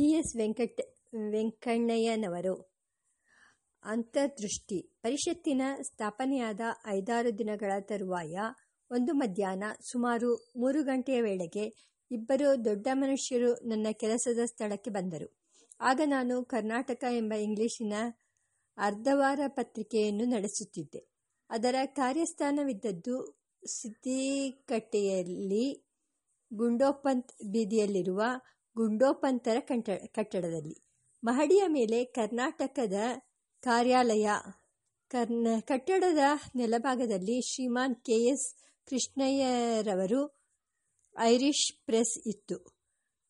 T S Venkata, ವೆಂಕಣ್ಣಯ್ಯನವರು. ಅಂತರ್ದೃಷ್ಟಿ. ಪರಿಷತ್ತಿನ ಸ್ಥಾಪನೆಯಾದ ಐದಾರು ದಿನಗಳ ತರುವಾಯ ಒಂದು ಮಧ್ಯಾಹ್ನ ಸುಮಾರು ಮೂರು ಗಂಟೆಯ ವೇಳೆಗೆ ಇಬ್ಬರು ದೊಡ್ಡ ಮನುಷ್ಯರು ನನ್ನ ಕೆಲಸದ ಸ್ಥಳಕ್ಕೆ ಬಂದರು. ಆಗ ನಾನು ಕರ್ನಾಟಕ ಎಂಬ ಇಂಗ್ಲಿಶಿನ ಅರ್ಧವಾರ ಪತ್ರಿಕೆಯನ್ನು ನಡೆಸುತ್ತಿದ್ದೆ. ಅದರ ಕಾರ್ಯಸ್ಥಾನವಿದ್ದದ್ದು ಸಿದ್ದಿಕಟ್ಟೆಯಲ್ಲಿ ಗುಂಡೋಪಂತ್ ಬೀದಿಯಲ್ಲಿರುವ ಗುಂಡೋಪಂತರ ಕಟ್ಟಡದಲ್ಲಿ. ಮಹಡಿಯ ಮೇಲೆ ಕರ್ನಾಟಕದ ಕಾರ್ಯಾಲಯ. ಕರ್ನ, ಕಟ್ಟಡದ ನೆಲಭಾಗದಲ್ಲಿ ಶ್ರೀಮಾನ್ ಕೆ ಎಸ್ ಕೃಷ್ಣಯ್ಯರವರು ಐರಿಷ್ ಪ್ರೆಸ್ ಇತ್ತು.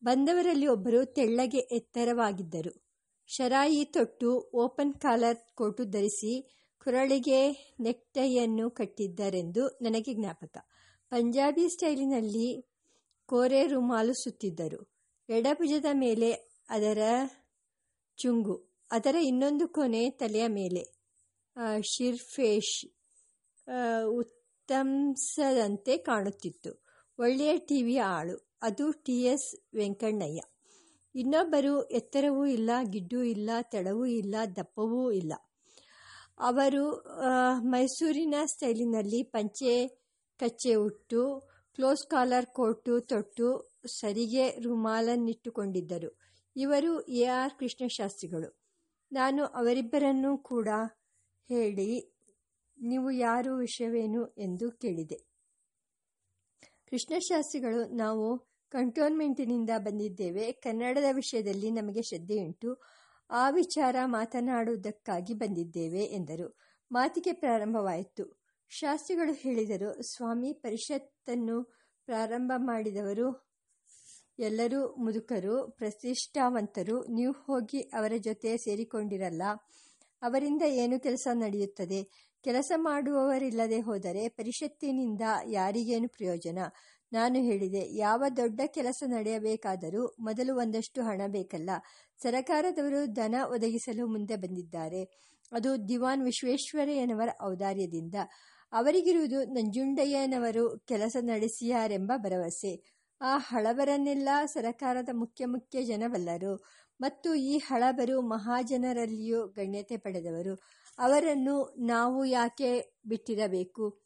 ಬಂದವರಲ್ಲಿ ಒಬ್ಬರು ತೆಳ್ಳಗೆ ಎತ್ತರವಾಗಿದ್ದರು. ಶರಾಯಿ ತೊಟ್ಟು ಓಪನ್ ಕಾಲರ್ ಕೋಟು ಧರಿಸಿ ಕುರಳಿಗೆ ನೆಕ್ಟೈಯನ್ನು ಕಟ್ಟಿದ್ದರೆಂದು ನನಗೆ ಜ್ಞಾಪಕ. ಪಂಜಾಬಿ ಸ್ಟೈಲಿನಲ್ಲಿ ಕೋರೆ ರುಮಾಲು ಸುತ್ತಿದ್ದರು ಎಡಭುಜದ ಮೇಲೆ ಅದರ ಚುಂಗು, ಅದರ ಇನ್ನೊಂದು ಕೊನೆ ತಲೆಯ ಮೇಲೆ. ಶಿರ್ಫೇಶ್ ಉತ್ತಂಸದಂತೆ ಕಾಣುತ್ತಿತ್ತು. ಒಳ್ಳೆಯ ಟಿವಿಯ ಆಳು. ಅದು ಟಿ ಎಸ್ ವೆಂಕಣ್ಣಯ್ಯ. ಇನ್ನೊಬ್ಬರು ಎತ್ತರವೂ ಇಲ್ಲ, ಗಿಡ್ಡೂ ಇಲ್ಲ ತೆಳವೂ ಇಲ್ಲ, ದಪ್ಪವೂ ಇಲ್ಲ. ಅವರು ಮೈಸೂರಿನ ಸ್ಟೈಲಿನಲ್ಲಿ ಪಂಚೆ ಕಚ್ಚೆ ಉಟ್ಟು ಕ್ಲೋಸ್ ಕಾಲರ್ ಕೋಟು ತೊಟ್ಟು ಸರಿಗೆ ರುಮಾಲನ್ನಿಟ್ಟುಕೊಂಡಿದ್ದರು. ಇವರು ಎ. ಆರ್. ಕೃಷ್ಣಶಾಸ್ತ್ರಿಗಳು. ನಾನು ಅವರಿಬ್ಬರನ್ನೂ ಕೂಡ ಹೇಳಿ ನೀವು ಯಾರು ವಿಷಯವೇನು ಎಂದು ಕೇಳಿದೆ. ಕೃಷ್ಣಶಾಸ್ತ್ರಿಗಳು, ನಾವು ಕಂಟೋನ್ಮೆಂಟಿನಿಂದ ಬಂದಿದ್ದೇವೆ. ಕನ್ನಡದ ವಿಷಯದಲ್ಲಿ ನಮಗೆ ಶ್ರದ್ಧೆಯುಂಟು. ಆ ವಿಚಾರ ಮಾತನಾಡುವುದಕ್ಕಾಗಿ ಬಂದಿದ್ದೇವೆ ಎಂದರು. ಮಾತಿಗೆ ಪ್ರಾರಂಭವಾಯಿತು. ಶಾಸ್ತ್ರಿಗಳು ಹೇಳಿದರು, ಸ್ವಾಮಿ ಪರಿಷತ್ತನ್ನು ಪ್ರಾರಂಭ ಮಾಡಿದವರು ಎಲ್ಲರೂ ಮುದುಕರು, ಪ್ರತಿಷ್ಠಾವಂತರು. ನೀವು ಹೋಗಿ ಅವರ ಜೊತೆ ಸೇರಿಕೊಂಡಿರಲ್ಲ. ಅವರಿಂದ ಏನು ಕೆಲಸ ನಡೆಯುತ್ತದೆ? ಕೆಲಸ ಮಾಡುವವರಿಲ್ಲದೆ ಹೋದರೆ ಪರಿಷತ್ತಿನಿಂದ ಯಾರಿಗೇನು ಪ್ರಯೋಜನ? ನಾನು ಹೇಳಿದೆ, ಯಾವ ದೊಡ್ಡ ಕೆಲಸ ನಡೆಯಬೇಕಾದರೂ ಮೊದಲು ಒಂದಷ್ಟು ಹಣ ಬೇಕಲ್ಲ. ಸರಕಾರದವರು ಧನ ಒದಗಿಸಲು ಮುಂದೆ ಬಂದಿದ್ದಾರೆ. ಅದು ದಿವಾನ್ ವಿಶ್ವೇಶ್ವರಯ್ಯನವರ ಔದಾರ್ಯದಿಂದ. ಅವರಿಗಿರುವುದು ನಂಜುಂಡಯ್ಯನವರು ಕೆಲಸ ನಡೆಸಿಯಾರೆಂಬ ಭರವಸೆ. ಆ ಹಳಬರನ್ನೆಲ್ಲ ಸರಕಾರದ ಮುಖ್ಯ ಮುಖ್ಯ ಜನವಲ್ಲರು. ಮತ್ತು ಈ ಹಳಬರು ಮಹಾಜನರಲ್ಲಿಯೂ ಗಣ್ಯತೆ ಪಡೆದವರು. ಅವರನ್ನು ನಾವು ಯಾಕೆ ಬಿಟ್ಟಿರಬೇಕು?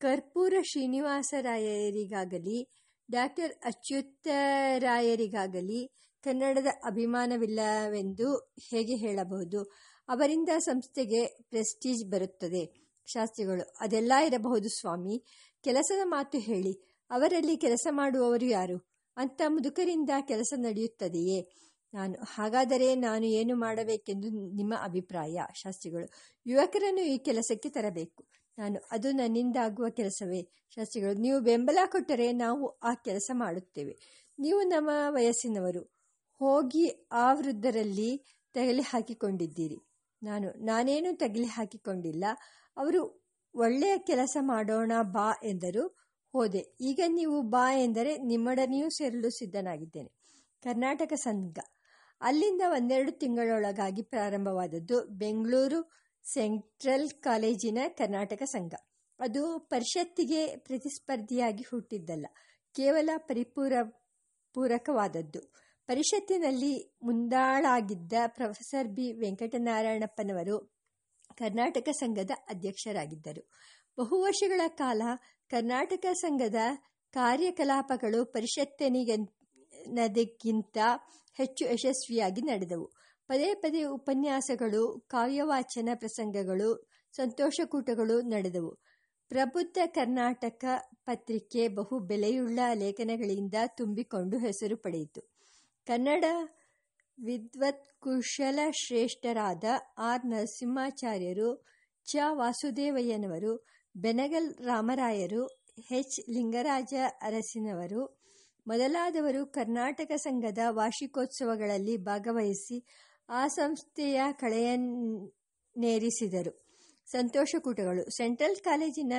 ಕರ್ಪೂರ ಶ್ರೀನಿವಾಸರಾಯರಿಗಾಗಲಿ ಡಾಕ್ಟರ್ ಅಚ್ಯುತರಾಯರಿಗಾಗಲಿ ಕನ್ನಡದ ಅಭಿಮಾನವಿಲ್ಲವೆಂದು ಹೇಗೆ ಹೇಳಬಹುದು? ಅವರಿಂದ ಸಂಸ್ಥೆಗೆ ಪ್ರೆಸ್ಟೀಜ್ ಬರುತ್ತದೆ. ಶಾಸ್ತ್ರಿಗಳು, ಅದೆಲ್ಲ ಇರಬಹುದು ಸ್ವಾಮಿ. ಕೆಲಸದ ಮಾತು ಹೇಳಿ. ಅವರಲ್ಲಿ ಕೆಲಸ ಮಾಡುವವರು ಯಾರು? ಅಂತ ಮುದುಕರಿಂದ ಕೆಲಸ ನಡೆಯುತ್ತದೆಯೇ? ನಾನು, ಹಾಗಾದರೆ ನಾನು ಏನು ಮಾಡಬೇಕೆಂದು ನಿಮ್ಮ ಅಭಿಪ್ರಾಯ? ಶಾಸ್ತ್ರಿಗಳು, ಯುವಕರನ್ನು ಈ ಕೆಲಸಕ್ಕೆ ತರಬೇಕು. ನಾನು, ಅದು ನನ್ನಿಂದಾಗುವ ಕೆಲಸವೇ? ಶಾಸ್ತ್ರಿಗಳು, ನೀವು ಬೆಂಬಲ ಕೊಟ್ಟರೆ ನಾವು ಆ ಕೆಲಸ ಮಾಡುತ್ತೇವೆ. ನೀವು ನಮ್ಮ ವಯಸ್ಸಿನವರು. ಹೋಗಿ ಆ ವೃದ್ಧರಲ್ಲಿ ತಗಲಿ ಹಾಕಿಕೊಂಡಿದ್ದೀರಿ. ನಾನು, ನಾನೇನು ತಗಲಿ ಹಾಕಿಕೊಂಡಿಲ್ಲ. ಅವರು ಒಳ್ಳೆಯ ಕೆಲಸ ಮಾಡೋಣ ಬಾ ಎಂದರು. ಹೋದೆ. ಈಗ ನೀವು ಬಾ ಎಂದರೆ ನಿಮ್ಮೊಡನೆಯೂ ಸೇರಲು ಸಿದ್ಧನಾಗಿದ್ದೇನೆ. ಕರ್ನಾಟಕ ಸಂಘ. ಅಲ್ಲಿಂದ ಒಂದೆರಡು ತಿಂಗಳೊಳಗಾಗಿ ಪ್ರಾರಂಭವಾದದ್ದು ಬೆಂಗಳೂರು ಸೆಂಟ್ರಲ್ ಕಾಲೇಜಿನ ಕರ್ನಾಟಕ ಸಂಘ. ಅದು ಪರಿಷತ್ತಿಗೆ ಪ್ರತಿಸ್ಪರ್ಧಿಯಾಗಿ ಹುಟ್ಟಿದ್ದಲ್ಲ. ಕೇವಲ ಪರಿಪೂರ ಪೂರಕವಾದದ್ದು. ಪರಿಷತ್ತಿನಲ್ಲಿ ಮುಂದಾಳಾಗಿದ್ದ ಪ್ರೊಫೆಸರ್ ಬಿ ವೆಂಕಟನಾರಾಯಣಪ್ಪನವರು ಕರ್ನಾಟಕ ಸಂಘದ ಅಧ್ಯಕ್ಷರಾಗಿದ್ದರು. ಬಹು ವರ್ಷಗಳ ಕಾಲ ಕರ್ನಾಟಕ ಸಂಘದ ಕಾರ್ಯಕಲಾಪಗಳು ಪರಿಷತ್ತಿನದಕ್ಕಿಂತ ಹೆಚ್ಚು ಯಶಸ್ವಿಯಾಗಿ ನಡೆದವು. ಪದೇ ಪದೇ ಉಪನ್ಯಾಸಗಳು ಕಾವ್ಯವಾಚನ ಪ್ರಸಂಗಗಳು, ಸಂತೋಷಕೂಟಗಳು ನಡೆದವು. ಪ್ರಬುದ್ಧ ಕರ್ನಾಟಕ ಪತ್ರಿಕೆ ಬಹು ಬೆಲೆಯುಳ್ಳ ಲೇಖನಗಳಿಂದ ತುಂಬಿಕೊಂಡು ಹೆಸರು ಪಡೆಯಿತು. ಕನ್ನಡ ವಿದ್ವತ್ ಕುಶಲ ಶ್ರೇಷ್ಠರಾದ ಆರ್ ನರಸಿಂಹಾಚಾರ್ಯರು, ಚ ವಾಸುದೇವಯ್ಯನವರು, ಬೆನಗಲ್ ರಾಮರಾಯರು, ಎಚ್ ಲಿಂಗರಾಜ ಅರಸಿನವರು, ಮೊದಲಾದವರು ಕರ್ನಾಟಕ ಸಂಘದ ವಾರ್ಷಿಕೋತ್ಸವಗಳಲ್ಲಿ ಭಾಗವಹಿಸಿ ಆ ಸಂಸ್ಥೆಯ ಕಳೆಯನ್ನೇರಿಸಿದರು. ಸಂತೋಷಕೂಟಗಳು ಸೆಂಟ್ರಲ್ ಕಾಲೇಜಿನ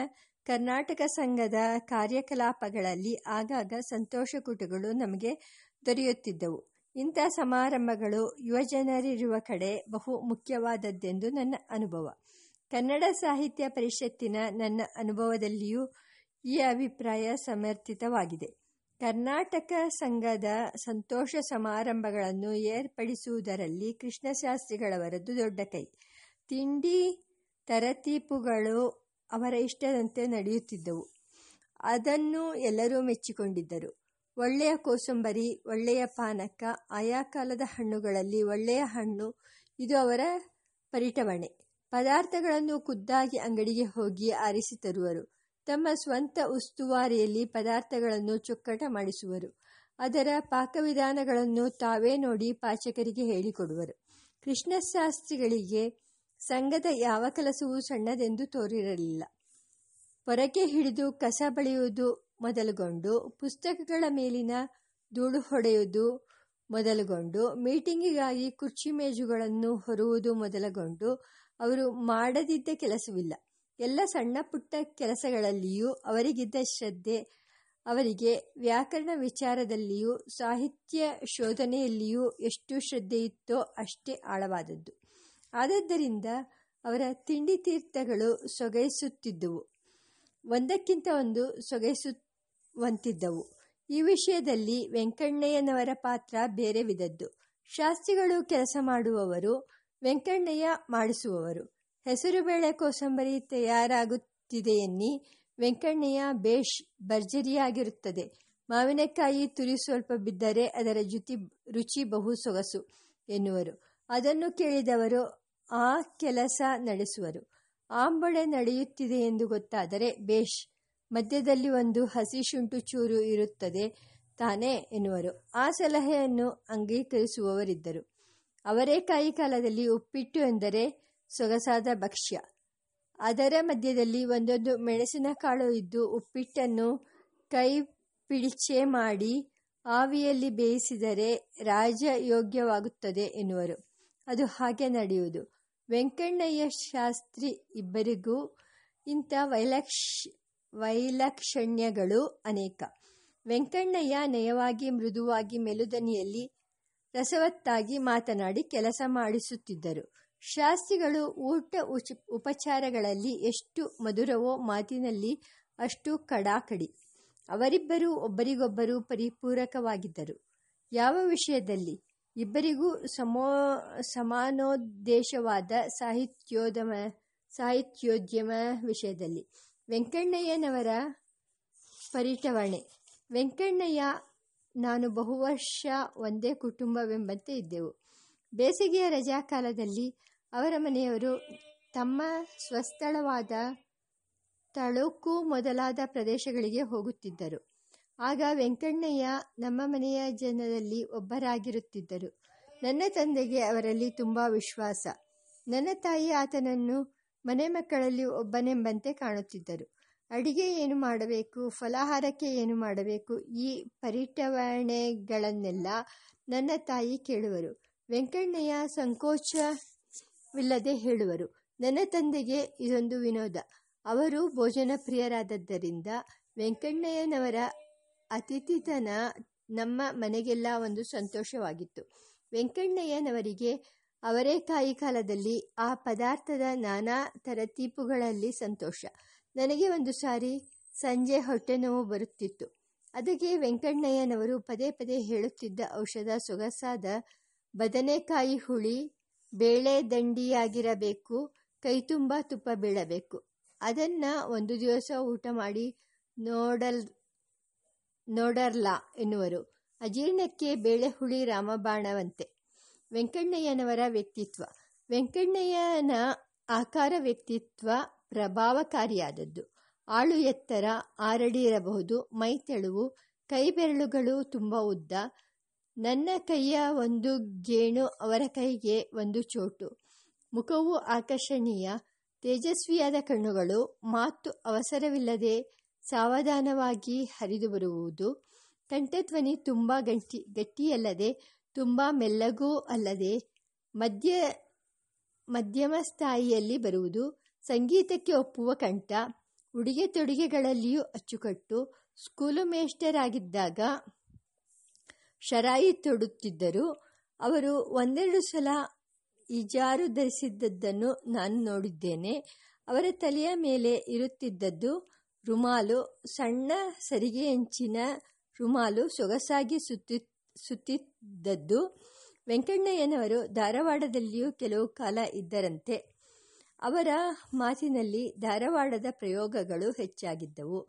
ಕರ್ನಾಟಕ ಸಂಘದ ಕಾರ್ಯಕಲಾಪಗಳಲ್ಲಿ ಆಗಾಗ ಸಂತೋಷಕೂಟಗಳು ನಮಗೆ ದೊರೆಯುತ್ತಿದ್ದವು. ಇಂಥ ಸಮಾರಂಭಗಳು ಯುವಜನರಿರುವ ಕಡೆ ಬಹು ಮುಖ್ಯವಾದದ್ದೆಂದು ನನ್ನ ಅನುಭವ. ಕನ್ನಡ ಸಾಹಿತ್ಯ ಪರಿಷತ್ತಿನ ನನ್ನ ಅನುಭವದಲ್ಲಿಯೂ ಈ ಅಭಿಪ್ರಾಯ ಸಮರ್ಥಿತವಾಗಿದೆ. ಕರ್ನಾಟಕ ಸಂಘದ ಸಂತೋಷ ಸಮಾರಂಭಗಳನ್ನು ಏರ್ಪಡಿಸುವುದರಲ್ಲಿ ಕೃಷ್ಣಶಾಸ್ತ್ರಿಗಳವರದ್ದು ದೊಡ್ಡ ಕೈ. ತಿಂಡಿ ತರತೀಪುಗಳು ಅವರ ಇಷ್ಟದಂತೆ ನಡೆಯುತ್ತಿದ್ದವು. ಅದನ್ನು ಎಲ್ಲರೂ ಮೆಚ್ಚಿಕೊಂಡಿದ್ದರು. ಒಳ್ಳೆಯ ಕೋಸಂಬರಿ ಒಳ್ಳೆಯ ಪಾನಕ, ಆಯಾ ಕಾಲದ ಹಣ್ಣುಗಳಲ್ಲಿ ಒಳ್ಳೆಯ ಹಣ್ಣು, ಇದು ಅವರ ಪರಿಟವಣೆ. ಪದಾರ್ಥಗಳನ್ನು ಖುದ್ದಾಗಿ ಅಂಗಡಿಗೆ ಹೋಗಿ ಆರಿಸಿ ತರುವರು. ತಮ್ಮ ಸ್ವಂತ ಉಸ್ತುವಾರಿಯಲ್ಲಿ ಪದಾರ್ಥಗಳನ್ನು ಚೊಕ್ಕಟ ಮಾಡಿಸುವರು. ಅದರ ಪಾಕವಿಧಾನಗಳನ್ನು ತಾವೇ ನೋಡಿ ಪಾಚಕರಿಗೆ ಹೇಳಿಕೊಡುವರು. ಕೃಷ್ಣಶಾಸ್ತ್ರಿಗಳಿಗೆ ಸಂಘದ ಯಾವ ಕೆಲಸವೂ ಸಣ್ಣದೆಂದು ತೋರಿರಲಿಲ್ಲ. ಪೊರಕೆ ಹಿಡಿದು ಕಸ ಬಳಿಯುವುದು ಮೊದಲುಗೊಂಡು ಪುಸ್ತಕಗಳ ಮೇಲಿನ ಧೂಳು ಹೊಡೆಯುವುದು ಮೊದಲುಗೊಂಡು, ಮೀಟಿಂಗಿಗಾಗಿ ಕುರ್ಚಿ ಮೇಜುಗಳನ್ನು ಹೊರುವುದು ಮೊದಲುಗೊಂಡು, ಅವರು ಮಾಡದಿದ್ದ ಕೆಲಸವಿಲ್ಲ. ಎಲ್ಲ ಸಣ್ಣ ಪುಟ್ಟ ಕೆಲಸಗಳಲ್ಲಿಯೂ ಅವರಿಗಿದ್ದ ಶ್ರದ್ಧೆ, ಅವರಿಗೆ ವ್ಯಾಕರಣ ವಿಚಾರದಲ್ಲಿಯೂ ಸಾಹಿತ್ಯ ಶೋಧನೆಯಲ್ಲಿಯೂ ಎಷ್ಟು ಶ್ರದ್ಧೆಯಿತ್ತೋ ಅಷ್ಟೇ ಆಳವಾದದ್ದು. ಆದದ್ದರಿಂದ ಅವರ ತಿಂಡಿ ತೀರ್ಥಗಳು ಸೊಗೈಸುತ್ತಿದ್ದುವು. ಒಂದಕ್ಕಿಂತ ಒಂದು ಸೊಗೈಸುವಂತಿದ್ದವು ಈ ವಿಷಯದಲ್ಲಿ ವೆಂಕಣ್ಣಯ್ಯನವರ ಪಾತ್ರ ಬೇರೆ ವಿಧದ್ದು ಶಾಸ್ತ್ರಿಗಳು ಕೆಲಸ ಮಾಡುವವರು, ವೆಂಕಣ್ಣಯ್ಯ ಮಾಡಿಸುವವರು. ಹೆಸರುಬೇಳೆ ಕೋಸಂಬರಿ ತಯಾರಾಗುತ್ತಿದೆಯನ್ನಿ ವೆಂಕಣ್ಣಯ್ಯ ಬೇಷ್ ಭರ್ಜರಿಯಾಗಿರುತ್ತದೆ. ಮಾವಿನಕಾಯಿ ತುರಿ ಸ್ವಲ್ಪ ಬಿದ್ದರೆ ಅದರ ಜೊತೆ, ರುಚಿ ಬಹು ಸೊಗಸು ಎನ್ನುವರು. ಅದನ್ನು ಕೇಳಿದವರು, ಆ ಕೆಲಸ ನಡೆಸುವರು. ಆಂಬಳೆ ನಡೆಯುತ್ತಿದೆ ಎಂದು ಗೊತ್ತಾದರೆ ಬೇಷ್ ಮಧ್ಯದಲ್ಲಿ ಒಂದು ಹಸಿ ಶುಂಠು ಚೂರು ಇರುತ್ತದೆ ತಾನೇ ಎನ್ನುವರು. ಆ ಸಲಹೆಯನ್ನು ಅಂಗೀಕರಿಸುವವರಿದ್ದರು. ಅವರೇಕಾಯಿ ಕಾಲದಲ್ಲಿ ಉಪ್ಪಿಟ್ಟು ಎಂದರೆ ಸೊಗಸಾದ ಭಕ್ಷ್ಯ. ಅದರ ಮಧ್ಯದಲ್ಲಿ ಒಂದೊಂದು ಮೆಣಸಿನ ಕಾಳು ಇದ್ದು ಉಪ್ಪಿಟ್ಟನ್ನು ಕೈ ಪಿಡಿಚೆ ಮಾಡಿ ಆವಿಯಲ್ಲಿ ಬೇಯಿಸಿದರೆ ರಾಜಯೋಗ್ಯವಾಗುತ್ತದೆ ಎನ್ನುವರು. ಅದು ಹಾಗೆ ನಡೆಯುವುದು. ವೆಂಕಣ್ಣಯ್ಯ ಶಾಸ್ತ್ರಿ ಇಬ್ಬರಿಗೂ ಇಂಥ ವೈಲಕ್ಷ ವೈಲಕ್ಷಣ್ಯಗಳು ಅನೇಕ. ವೆಂಕಣ್ಣಯ್ಯ ನಯವಾಗಿ ಮೃದುವಾಗಿ ಮೆಲುದನಿಯಲ್ಲಿ ರಸವತ್ತಾಗಿ ಮಾತನಾಡಿ ಕೆಲಸ ಮಾಡಿಸುತ್ತಿದ್ದರು. ಶಾಸ್ತ್ರಿಗಳು ಊಟ ಉಪಚಾರಗಳಲ್ಲಿ ಎಷ್ಟು ಮಧುರವೋ ಮಾತಿನಲ್ಲಿ ಅಷ್ಟು ಕಡಾಕಡಿ. ಅವರಿಬ್ಬರೂ ಒಬ್ಬರಿಗೊಬ್ಬರು ಪರಿಪೂರಕವಾಗಿದ್ದರು. ಯಾವ ವಿಷಯದಲ್ಲಿ? ಇಬ್ಬರಿಗೂ ಸಮೋ, ಸಮಾನೋದ್ದೇಶವಾದ ಸಾಹಿತ್ಯೋದ್ಯಮ ಸಾಹಿತ್ಯೋದ್ಯಮ ವಿಷಯದಲ್ಲಿ. ವೆಂಕಣ್ಣಯ್ಯನವರ ಪರಿಟವಣೆ ವೆಂಕಣ್ಣಯ್ಯ, ನಾನು ಬಹುವರ್ಷ ಒಂದೇ ಕುಟುಂಬವೆಂಬಂತೆ ಇದ್ದೆವು. ಬೇಸಿಗೆಯ ರಜಾ ಕಾಲದಲ್ಲಿ ಅವರ ಮನೆಯವರು ತಮ್ಮ ಸ್ವಸ್ಥಳವಾದ ತಳುಕು ಮೊದಲಾದ ಪ್ರದೇಶಗಳಿಗೆ ಹೋಗುತ್ತಿದ್ದರು. ಆಗ ವೆಂಕಣ್ಣಯ್ಯ ನಮ್ಮ ಮನೆಯ ಜನರಲ್ಲಿ ಒಬ್ಬರಾಗಿರುತ್ತಿದ್ದರು. ನನ್ನ ತಂದೆಗೆ ಅವರಲ್ಲಿ ತುಂಬ ವಿಶ್ವಾಸ. ನನ್ನ ತಾಯಿ ಆತನನ್ನು ಮನೆ ಮಕ್ಕಳಲ್ಲಿ ಒಬ್ಬನೆಂಬಂತೆ ಕಾಣುತ್ತಿದ್ದರು. ಅಡಿಗೆ ಏನು ಮಾಡಬೇಕು, ಫಲಾಹಾರಕ್ಕೆ ಏನು ಮಾಡಬೇಕು, ಈ ಪರಿಟವಣೆಗಳನ್ನೆಲ್ಲ ನನ್ನ ತಾಯಿ ಕೇಳುವರು. ವೆಂಕಣ್ಣಯ್ಯ ಸಂಕೋಚವಿಲ್ಲದೆ ಹೇಳುವರು. ನನ್ನ ತಂದೆಗೆ ಇದೊಂದು ವಿನೋದ. ಅವರು ಭೋಜನ ಪ್ರಿಯರಾದದ್ದರಿಂದ ವೆಂಕಣ್ಣಯ್ಯನವರ ಅತಿಥಿತನ ನಮ್ಮ ಮನೆಗೆಲ್ಲ ಒಂದು ಸಂತೋಷವಾಗಿತ್ತು. ವೆಂಕಣ್ಣಯ್ಯನವರಿಗೆ ಅವರೇಕಾಯಿ ಕಾಲದಲ್ಲಿ ಆ ಪದಾರ್ಥದ ನಾನಾ ತರತೀಪುಗಳಲ್ಲಿ ಸಂತೋಷ. ನನಗೆ ಒಂದು ಸಾರಿ ಸಂಜೆ ಹೊಟ್ಟೆ ನೋವು ಬರುತ್ತಿತ್ತು. ಅದಕ್ಕೆ ವೆಂಕಣ್ಣಯ್ಯನವರು ಪದೇ ಪದೇ ಹೇಳುತ್ತಿದ್ದ ಔಷಧ ಸೊಗಸಾದ ಬದನೆಕಾಯಿ ಹುಳಿ, ಬೇಳೆ ದಂಡಿಯಾಗಿರಬೇಕು ಕೈ ತುಂಬ ತುಪ್ಪ ಬೀಳಬೇಕು. ಅದನ್ನು ಒಂದು ದಿವಸ ಊಟ ಮಾಡಿ ನೋಡಲ್, ನೋಡರ್ಲಾ ಎನ್ನುವರು. ಅಜೀರ್ಣಕ್ಕೆ ಬೇಳೆ ಹುಳಿ ರಾಮಬಾಣವಂತೆ. ವೆಂಕಣ್ಣಯ್ಯನವರ ವ್ಯಕ್ತಿತ್ವ. ವೆಂಕಣ್ಣಯ್ಯನ ಆಕಾರ ವ್ಯಕ್ತಿತ್ವ ಪ್ರಭಾವಕಾರಿಯಾದದ್ದು. ಆಳು ಎತ್ತರ ಆರಡಿ ಇರಬಹುದು ಮೈ ತೆಳುವು ಕೈ ಬೆರಳುಗಳು ತುಂಬ ಉದ್ದ. ನನ್ನ ಕೈಯ ಒಂದು ಗೇಣು ಅವರ ಕೈಗೆ ಒಂದು ಚೋಟು. ಮುಖವು ಆಕರ್ಷಣೀಯ, ತೇಜಸ್ವಿಯಾದ ಕಣ್ಣುಗಳು, ಮಾತು ಅವಸರವಿಲ್ಲದೆ ಸಾವಧಾನವಾಗಿ ಹರಿದು ಬರುವುದು. ಕಂಠಧ್ವನಿ ತುಂಬ ಗಂಟಿ, ಗಟ್ಟಿಯಲ್ಲದೆ ತುಂಬ ಮೆಲ್ಲಗೂ ಅಲ್ಲದೆ ಮಧ್ಯ ಮಧ್ಯಮ ಸ್ಥಾಯಿಯಲ್ಲಿ ಬರುವುದು, ಸಂಗೀತಕ್ಕೆ ಒಪ್ಪುವ ಕಂಠ, ಉಡುಗೆ ತೊಡುಗೆಗಳಲ್ಲಿಯೂ ಅಚ್ಚುಕಟ್ಟು, ಸ್ಕೂಲು ಮೇಷ್ಟರಾಗಿದ್ದಾಗ ಶರಾಯಿ ತೊಡುತ್ತಿದ್ದರು. ಅವರು ಒಂದೆರಡು ಸಲ ಈಜಾರು ಧರಿಸಿದ್ದನ್ನು ನಾನು ನೋಡಿದ್ದೇನೆ. ಅವರ ತಲೆಯ ಮೇಲೆ ಇರುತ್ತಿದ್ದದ್ದು ರುಮಾಲು, ಸಣ್ಣ ಸರಿಗೆಯಂಚಿನ ರುಮಾಲು, ಸೊಗಸಾಗಿ ಸುತ್ತಿ ಸುತ್ತಿದ್ದದ್ದು. ವೆಂಕಣ್ಣಯ್ಯನವರು ಧಾರವಾಡದಲ್ಲಿಯೂ ಕೆಲವು ಕಾಲ ಇದ್ದರಂತೆ. ಅವರ ಮಾತಿನಲ್ಲಿ ಧಾರವಾಡದ ಪ್ರಯೋಗಗಳು ಹೆಚ್ಚಾಗಿದ್ದವು.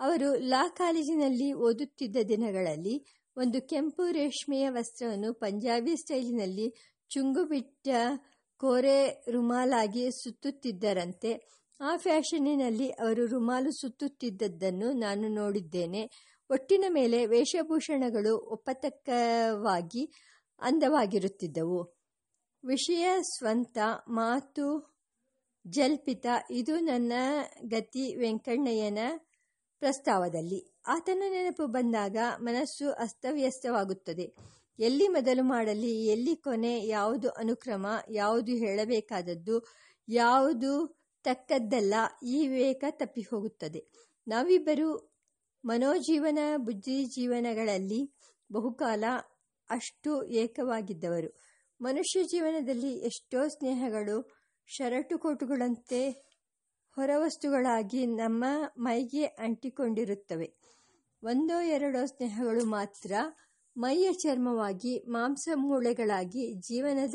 ಅವರು ಲಾ ಕಾಲೇಜಿನಲ್ಲಿ ಓದುತ್ತಿದ್ದ ದಿನಗಳಲ್ಲಿ ಒಂದು ಕೆಂಪು ರೇಷ್ಮೆಯ ವಸ್ತ್ರವನ್ನು ಪಂಜಾಬಿ ಸ್ಟೈಲಿನಲ್ಲಿ ಚುಂಗು ಬಿಟ್ಟ ಕೋರೆ ರುಮಾಲಾಗಿ ಸುತ್ತುತ್ತಿದ್ದರಂತೆ. ಆ ಫ್ಯಾಷನ್ನಿನಲ್ಲಿ ಅವರು ರುಮಾಲು ಸುತ್ತುತ್ತಿದ್ದದ್ದನ್ನು ನಾನು ನೋಡಿದ್ದೇನೆ. ಒಟ್ಟಿನ ಮೇಲೆ ವೇಷಭೂಷಣಗಳು ಒಪ್ಪತಕ್ಕವಾಗಿ ಅಂದವಾಗಿರುತ್ತಿದ್ದವು. ವಿಷಯ ಸ್ವಂತ, ಮಾತು ಜಲ್ಪಿತ, ಇದು ನನ್ನ ಗತಿ ವೆಂಕಣ್ಣಯ್ಯನ ಪ್ರಸ್ತಾವದಲ್ಲಿ. ಆತನ ನೆನಪು ಬಂದಾಗ ಮನಸ್ಸು ಅಸ್ತವ್ಯಸ್ತವಾಗುತ್ತದೆ. ಎಲ್ಲಿ ಮೊದಲು ಮಾಡಲಿ, ಎಲ್ಲಿ ಕೊನೆ, ಯಾವುದು ಅನುಕ್ರಮ, ಯಾವುದು ಹೇಳಬೇಕಾದದ್ದು, ಯಾವುದು ತಕ್ಕದ್ದಲ್ಲ, ಈ ವಿವೇಕ ತಪ್ಪಿ ಹೋಗುತ್ತದೆ ನಾವಿಬ್ಬರು ಮನೋಜೀವನ, ಬುದ್ಧಿಜೀವನಗಳಲ್ಲಿ ಬಹುಕಾಲ ಅಷ್ಟು ಏಕವಾಗಿದ್ದವರು. ಮನುಷ್ಯ ಜೀವನದಲ್ಲಿ ಎಷ್ಟೋ ಸ್ನೇಹಗಳು, ಶರಟುಕೋಟುಗಳಂತೆ ಹೊರವಸ್ತುಗಳಾಗಿ ನಮ್ಮ ಮೈಗೆ ಅಂಟಿಕೊಂಡಿರುತ್ತವೆ. ಒಂದೋ ಎರಡೋ ಸ್ನೇಹಗಳು ಮಾತ್ರ ಮೈಯ ಚರ್ಮವಾಗಿ, ಮಾಂಸ ಮೂಳೆಗಳಾಗಿ ಜೀವನದ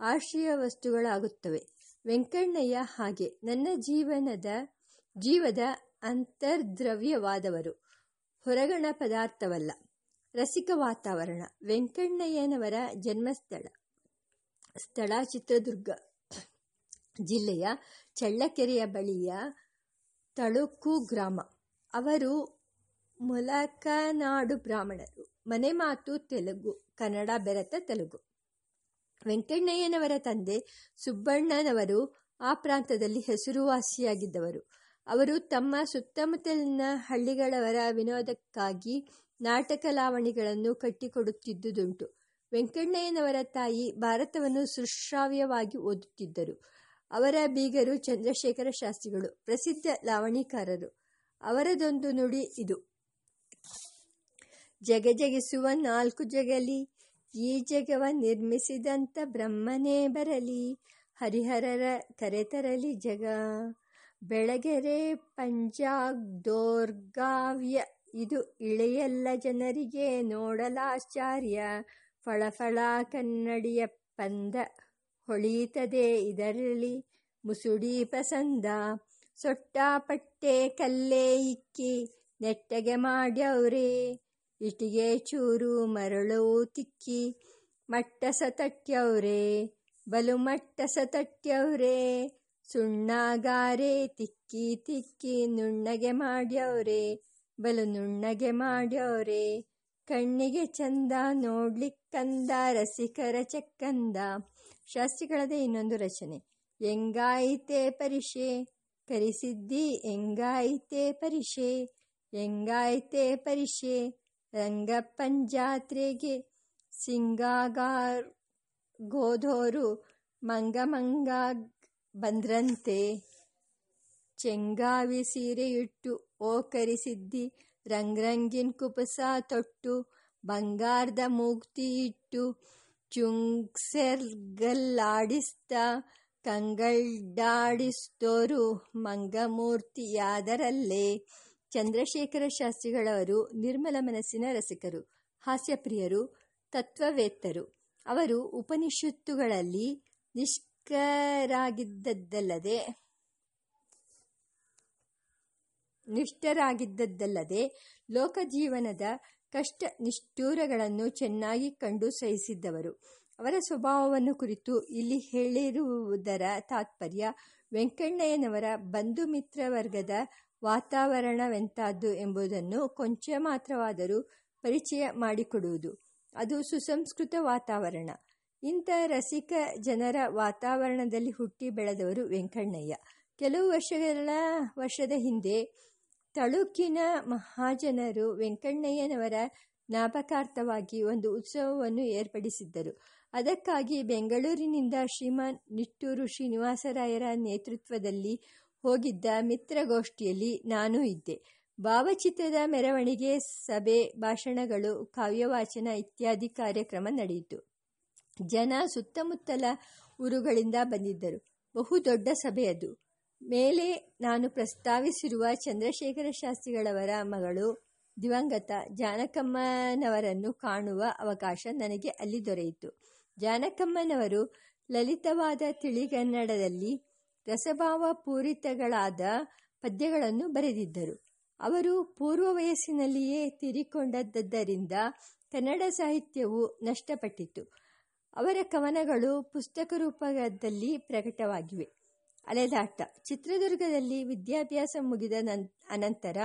ಆಶ್ರಯ ವಸ್ತುಗಳಾಗುತ್ತವೆ. ವೆಂಕಣ್ಣಯ್ಯ ಹಾಗೆ. ನನ್ನ ಜೀವನದ, ಜೀವದ ಅಂತರ್ದ್ರವ್ಯವಾದವರು. ಹೊರಗಣ ಪದಾರ್ಥವಲ್ಲ. ರಸಿಕ ವಾತಾವರಣ. ವೆಂಕಣ್ಣಯ್ಯನವರ ಜನ್ಮಸ್ಥಳ. ಸ್ಥಳ ಚಿತ್ರದುರ್ಗ. ಜಿಲ್ಲೆಯ ಚಳ್ಳಕೆರೆಯ ಬಳಿಯ ತಳುಕು ಗ್ರಾಮ. ಅವರು ಮೊಲಕನಾಡು ಬ್ರಾಹ್ಮಣರು. ಮನೆ ಮಾತು ತೆಲುಗು, ಕನ್ನಡ ಬೆರೆತ ತೆಲುಗು. ವೆಂಕಣ್ಣಯ್ಯನವರ ತಂದೆ ಸುಬ್ಬಣ್ಣನವರು ಆ ಪ್ರಾಂತದಲ್ಲಿ ಹೆಸರುವಾಸಿಯಾಗಿದ್ದವರು. ಅವರು ತಮ್ಮ ಸುತ್ತಮುತ್ತಲಿನ ಹಳ್ಳಿಗಳವರ ವಿನೋದಕ್ಕಾಗಿ ನಾಟಕ ಲಾವಣಿಗಳನ್ನು ಕಟ್ಟಿಕೊಡುತ್ತಿದ್ದುದುಂಟು. ವೆಂಕಣ್ಣಯ್ಯನವರ ತಾಯಿ ಭಾರತವನ್ನು ಸುಶ್ರಾವ್ಯವಾಗಿ ಓದುತ್ತಿದ್ದರು. ಅವರ ಬೀಗರು ಚಂದ್ರಶೇಖರ ಶಾಸ್ತ್ರಿಗಳು, ಪ್ರಸಿದ್ಧ ಲಾವಣಿಕಾರರು. ಅವರದೊಂದು ನುಡಿ ಇದು. ಜಗಜಗಿಸುವ ನಾಲ್ಕು ಜಗಲಿ, ಈ ಜಗವ ನಿರ್ಮಿಸಿದಂಥ ಬ್ರಹ್ಮನೇ ಬರಲಿ, ಹರಿಹರರ ಕರೆತರಲಿ ಜಗ. ಬೆಳಗೆರೆ ಪಂಚಾಗ್ದೋರ್ಗಾವ್ಯ ಇದು ಇಳೆಯಲ್ಲ ಜನರಿಗೆ ನೋಡಲಾಶ್ಚರ್ಯ. ಫಳಫಳ ಕನ್ನಡಿಯ ಪಂದ ಹೊಳೀತದೆ ಇದರಲ್ಲಿ ಮುಸುಡಿ ಪಸಂದ. ಸೊಟ್ಟಾಪಟ್ಟೆ ಕಲ್ಲೇ ಇಕ್ಕಿ ನೆಟ್ಟಗೆ ಮಾಡ್ಯವ್ರೆ. ಇಟಿಗೆ ಚೂರು ಮರಳು ತಿಕ್ಕಿ ಮಟ್ಟಸ ತಟ್ಯವ್ರೆ. ಬಲು ಮಟ್ಟಸ ತಟ್ಯವ್ರೆ. ಸುಣ್ಣಗಾರೆ, ತಿಕ್ಕಿ ತಿಕ್ಕಿ ನುಣ್ಣಗೆ ಮಾಡ್ಯವ್ರೆ, ಬಲು ನುಣ್ಣಗೆ ಮಾಡ್ಯವ್ರೆ. ಕಣ್ಣಿಗೆ ಚಂದ ನೋಡ್ಲಿಕ್ಕಂದ ರಸಿಕರ ಚಕ್ಕಂದ. ಶಾಸ್ತ್ರಿಗಳದ ಇನ್ನೊಂದು ರಚನೆ. ಎಂಗಾಯಿತೆ ಪರಿಷೆ ಕರಿಸಿದ್ದಿ ಎಂಗಾಯಿತೆ ಪರಿಷೆ ಎಂಗಾಯಿತೆ ಪರಿಷೆ ರಂಗಪ್ಪಂಜಾತ್ರೆಗೆ ಸಿಂಗಾಗಾರ್ ಗೋಧೋರು ಮಂಗ ಮಂಗ ಬಂದ್ರಂತೆ. ಚೆಂಗಾವಿ ಸೀರೆಯಿಟ್ಟು ಓಕರಿಸಿದ್ದಿ ಕರಿಸಿದ್ದಿ ರಂಗ್ರಂಗಿನ್ ಕುಪಸ ತೊಟ್ಟು, ಬಂಗಾರದ ಮೂಕ್ತಿ ಇಟ್ಟು ಚುಂಗ್ಸೆರ್ಗಲ್ಲಾಡಿಸ್ತ, ಕಂಗಳ್ಡಾಡಿಸ್ತೋರು ಮಂಗಮೂರ್ತಿಯಾದರಲ್ಲೇ. ಚಂದ್ರಶೇಖರ ಶಾಸ್ತ್ರಿಗಳವರು ನಿರ್ಮಲ ಮನಸ್ಸಿನ ರಸಿಕರು, ಹಾಸ್ಯಪ್ರಿಯರು, ತತ್ವವೇತ್ತರು. ಅವರು ಉಪನಿಷತ್ತುಗಳಲ್ಲಿ ನಿಷ್ಕರಾಗಿದ್ದದ್ದಲ್ಲದೆ ನಿಷ್ಠರಾಗಿದ್ದದ್ದಲ್ಲದೆ ಲೋಕಜೀವನದ ಕಷ್ಟ ನಿಷ್ಠೂರಗಳನ್ನು ಚೆನ್ನಾಗಿ ಕಂಡು ಸಹಿಸಿದ್ದವರು. ಅವರ ಸ್ವಭಾವವನ್ನು ಕುರಿತು ಇಲ್ಲಿ ಹೇಳಿರುವುದರ ತಾತ್ಪರ್ಯ ವೆಂಕಣ್ಣಯ್ಯನವರ ಬಂಧು ಮಿತ್ರ ವರ್ಗದ ವಾತಾವರಣವೆಂತಾದ್ದು ಎಂಬುದನ್ನು ಕೊಂಚ ಮಾತ್ರವಾದರೂ ಪರಿಚಯ ಮಾಡಿಕೊಡುವುದು. ಅದು ಸುಸಂಸ್ಕೃತ ವಾತಾವರಣ. ಇಂಥ ರಸಿಕ ಜನರ ವಾತಾವರಣದಲ್ಲಿ ಹುಟ್ಟಿ ಬೆಳೆದವರು ವೆಂಕಣ್ಣಯ್ಯ. ಕೆಲವು ವರ್ಷಗಳ, ವರ್ಷದ ಹಿಂದೆ ತಳುಕಿನ ಮಹಾಜನರು ವೆಂಕಣ್ಣಯ್ಯನವರ ಜ್ಞಾಪಕಾರ್ಥವಾಗಿ ಒಂದು ಉತ್ಸವವನ್ನು ಏರ್ಪಡಿಸಿದ್ದರು. ಅದಕ್ಕಾಗಿ ಬೆಂಗಳೂರಿನಿಂದ ಶ್ರೀಮಾನ್ ನಿಟ್ಟೂರು ಶ್ರೀನಿವಾಸರಾಯರ ನೇತೃತ್ವದಲ್ಲಿ ಹೋಗಿದ್ದ ಮಿತ್ರಗೋಷ್ಠಿಯಲ್ಲಿ ನಾನೂ ಇದ್ದೆ. ಭಾವಚಿತ್ರದ ಮೆರವಣಿಗೆ, ಸಭೆ, ಭಾಷಣಗಳು, ಕಾವ್ಯವಾಚನ ಇತ್ಯಾದಿ ಕಾರ್ಯಕ್ರಮ ನಡೆಯಿತು. ಜನ ಸುತ್ತಮುತ್ತಲ ಊರುಗಳಿಂದ ಬಂದಿದ್ದರು. ಬಹು ದೊಡ್ಡ ಸಭೆಯದು ಮೇಲೆ ನಾನು ಪ್ರಸ್ತಾವಿಸಿರುವ ಚಂದ್ರಶೇಖರ ಶಾಸ್ತ್ರಿಗಳವರ ಮಗಳು ದಿವಂಗತ ಜಾನಕಮ್ಮನವರನ್ನು ಕಾಣುವ ಅವಕಾಶ ನನಗೆ ಅಲ್ಲಿ ದೊರೆಯಿತು. ಜಾನಕಮ್ಮನವರು ಲಲಿತವಾದ ತಿಳಿಗನ್ನಡದಲ್ಲಿ ರಸಭಾವ ಪೂರಿತಗಳಾದ ಪದ್ಯಗಳನ್ನು ಬರೆದಿದ್ದರು. ಅವರು ಪೂರ್ವ ವಯಸ್ಸಿನಲ್ಲಿಯೇ ತೀರಿಕೊಂಡದ್ದರಿಂದ ಕನ್ನಡ ಸಾಹಿತ್ಯವು ನಷ್ಟಪಟ್ಟಿತು. ಅವರ ಕವನಗಳು ಪುಸ್ತಕ ರೂಪದಲ್ಲಿ ಪ್ರಕಟವಾಗಿವೆ. ಅಲೆದಾಟ. ಚಿತ್ರದುರ್ಗದಲ್ಲಿ ವಿದ್ಯಾಭ್ಯಾಸ ಮುಗಿದ ಅನಂತರ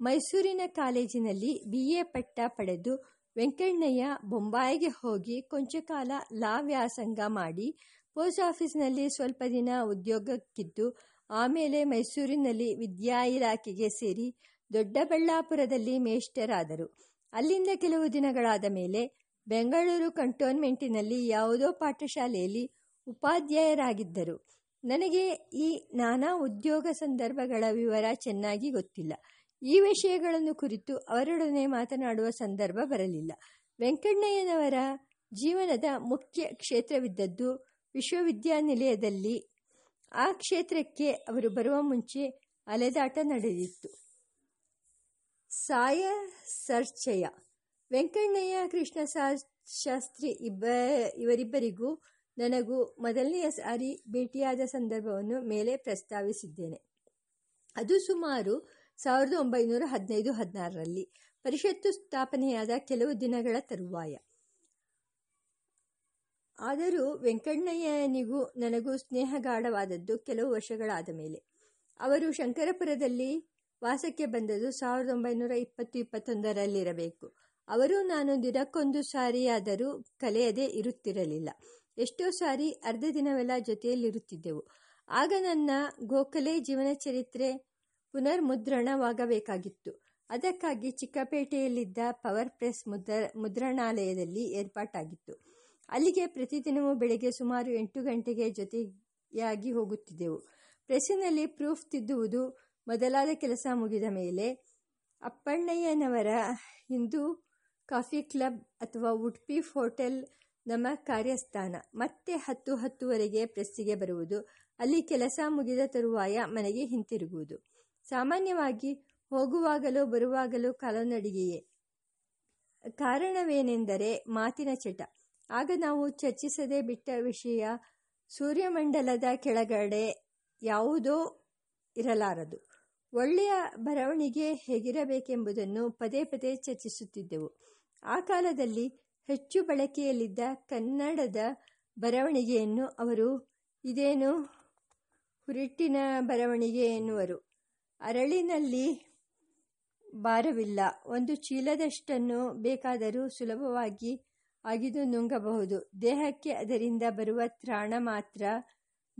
ಮೈಸೂರಿನ ಕಾಲೇಜಿನಲ್ಲಿ ಬಿ ಎ ಪಟ್ಟ ಪಡೆದು ವೆಂಕಣ್ಣಯ್ಯ ಬೊಂಬಾಯಿಗೆ ಹೋಗಿ ಕೊಂಚ ಕಾಲ ಲಾ ವ್ಯಾಸಂಗ ಮಾಡಿ ಪೋಸ್ಟ್ ಆಫೀಸ್ನಲ್ಲಿ ಸ್ವಲ್ಪ ದಿನ ಉದ್ಯೋಗಕ್ಕಿದ್ದು, ಆಮೇಲೆ ಮೈಸೂರಿನಲ್ಲಿ ವಿದ್ಯಾ ಇಲಾಖೆಗೆ ಸೇರಿ ದೊಡ್ಡಬಳ್ಳಾಪುರದಲ್ಲಿ ಮೇಷ್ಟರಾದರು. ಅಲ್ಲಿಂದ ಕೆಲವು ದಿನಗಳಾದ ಮೇಲೆ ಬೆಂಗಳೂರು ಕಂಟೋನ್ಮೆಂಟಿನಲ್ಲಿ ಯಾವುದೋ ಪಾಠಶಾಲೆಯಲ್ಲಿ ಉಪಾಧ್ಯಾಯರಾಗಿದ್ದರು. ನನಗೆ ಈ ನಾನಾ ಉದ್ಯೋಗ ಸಂದರ್ಭಗಳ ವಿವರ ಚೆನ್ನಾಗಿ ಗೊತ್ತಿಲ್ಲ. ಈ ವಿಷಯಗಳನ್ನು ಕುರಿತು ಅವರೊಡನೆ ಮಾತನಾಡುವ ಸಂದರ್ಭ ಬರಲಿಲ್ಲ. ವೆಂಕಣ್ಣಯ್ಯನವರ ಜೀವನದ ಮುಖ್ಯ ಕ್ಷೇತ್ರವಿದ್ದದ್ದು ವಿಶ್ವವಿದ್ಯಾನಿಲಯದಲ್ಲಿ. ಆ ಕ್ಷೇತ್ರಕ್ಕೆ ಅವರು ಬರುವ ಮುಂಚೆ ಅಲೆದಾಟ ನಡೆದಿತ್ತು. ಸಾಯ ಸರ್ಚಯ ವೆಂಕಣ್ಣಯ್ಯ ಕೃಷ್ಣ ಶಾಸ್ತ್ರಿ ಇಬ್ಬ, ಇವರಿಬ್ಬರಿಗೂ ನನಗೂ ಮೊದಲನೆಯ ಸಾರಿ ಭೇಟಿಯಾದ ಸಂದರ್ಭವನ್ನು ಮೇಲೆ ಪ್ರಸ್ತಾವಿಸಿದ್ದೇನೆ. ಅದು ಸುಮಾರು ಸಾವಿರದ ಒಂಬೈನೂರ ಹದಿನೈದು ಹದಿನಾರರಲ್ಲಿ ಪರಿಷತ್ತು ಸ್ಥಾಪನೆಯಾದ ಕೆಲವು ದಿನಗಳ ತರುವಾಯ. ಆದರೂ ವೆಂಕಣ್ಣಯ್ಯನಿಗೂ ನನಗೂ ಸ್ನೇಹಗಾಢವಾದದ್ದು ಕೆಲವು ವರ್ಷಗಳಾದ ಮೇಲೆ. ಅವರು ಶಂಕರಪುರದಲ್ಲಿ ವಾಸಕ್ಕೆ ಬಂದದ್ದು ಸಾವಿರದ ಒಂಬೈನೂರ ಇಪ್ಪತ್ತು, ಇಪ್ಪತ್ತೊಂದರಲ್ಲಿರಬೇಕು. ಅವರು ನಾನು ದಿನಕ್ಕೊಂದು ಸಾರಿಯಾದರೂ ಕಲೆಯದೇ ಇರುತ್ತಿರಲಿಲ್ಲ. ಎಷ್ಟೋ ಸಾರಿ ಅರ್ಧ ದಿನವೆಲ್ಲ ಜೊತೆಯಲ್ಲಿರುತ್ತಿದ್ದೆವು. ಆಗ ನನ್ನ ಗೋಖಲೆ ಜೀವನ ಚರಿತ್ರೆ ಪುನರ್ಮುದ್ರಣವಾಗಬೇಕಾಗಿತ್ತು. ಅದಕ್ಕಾಗಿ ಚಿಕ್ಕಪೇಟೆಯಲ್ಲಿದ್ದ ಪವರ್ ಪ್ರೆಸ್ ಮುದ್ರ, ಮುದ್ರಣಾಲಯದಲ್ಲಿ ಏರ್ಪಾಟಾಗಿತ್ತು. ಅಲ್ಲಿಗೆ ಪ್ರತಿದಿನವೂ ಬೆಳಗ್ಗೆ ಸುಮಾರು ಎಂಟು ಗಂಟೆಗೆ ಜೊತೆಯಾಗಿ ಹೋಗುತ್ತಿದ್ದೆವು. ಪ್ರೆಸ್ಸಿನಲ್ಲಿ ಪ್ರೂಫ್ ತಿದ್ದುವುದು ಮೊದಲಾದ ಕೆಲಸ ಮುಗಿದ ಮೇಲೆ ಅಪ್ಪಣ್ಣಯ್ಯನವರ ಹಿಂದೂ ಕಾಫಿ ಕ್ಲಬ್ ಅಥವಾ ಉಡ್ಪಿ ಹೋಟೆಲ್ ನಮ್ಮ ಕಾರ್ಯಸ್ಥಾನ. ಮತ್ತೆ ಹತ್ತು ಹತ್ತುವರೆಗೆ ಪ್ರೆಸ್ಸಿಗೆ ಬರುವುದು. ಅಲ್ಲಿ ಕೆಲಸ ಮುಗಿದ ತರುವಾಯ ಮನೆಗೆ ಹಿಂತಿರುಗುವುದು. ಸಾಮಾನ್ಯವಾಗಿ ಹೋಗುವಾಗಲೂ ಬರುವಾಗಲೂ ಕಾಲನಡಿಗೆಯೇ ಕಾರಣವೇನೆಂದರೆ ಮಾತಿನ ಚಟ. ಆಗ ನಾವು ಚರ್ಚಿಸದೆ ಬಿಟ್ಟ ವಿಷಯ ಸೂರ್ಯಮಂಡಲದ ಕೆಳಗಡೆ ಯಾವುದೋ ಇರಲಾರದು. ಒಳ್ಳೆಯ ಬರವಣಿಗೆ ಹೇಗಿರಬೇಕೆಂಬುದನ್ನು ಪದೇ ಪದೇ ಚರ್ಚಿಸುತ್ತಿದ್ದೆವು. ಆ ಕಾಲದಲ್ಲಿ ಹೆಚ್ಚು ಬಳಕೆಯಲ್ಲಿದ್ದ ಕನ್ನಡದ ಬರವಣಿಗೆಯನ್ನು ಅವರು, ಇದೇನು ಹುರಿಟ್ಟಿನ ಬರವಣಿಗೆ ಎನ್ನುವರು. ಅರಳಿನಲ್ಲಿ ಭಾರವಿಲ್ಲ. ಒಂದು ಚೀಲದಷ್ಟನ್ನು ಬೇಕಾದರೂ ಸುಲಭವಾಗಿ ಅಗಿದು ನುಂಗಬಹುದು. ದೇಹಕ್ಕೆ ಅದರಿಂದ ಬರುವ ತ್ರಾಣ ಮಾತ್ರ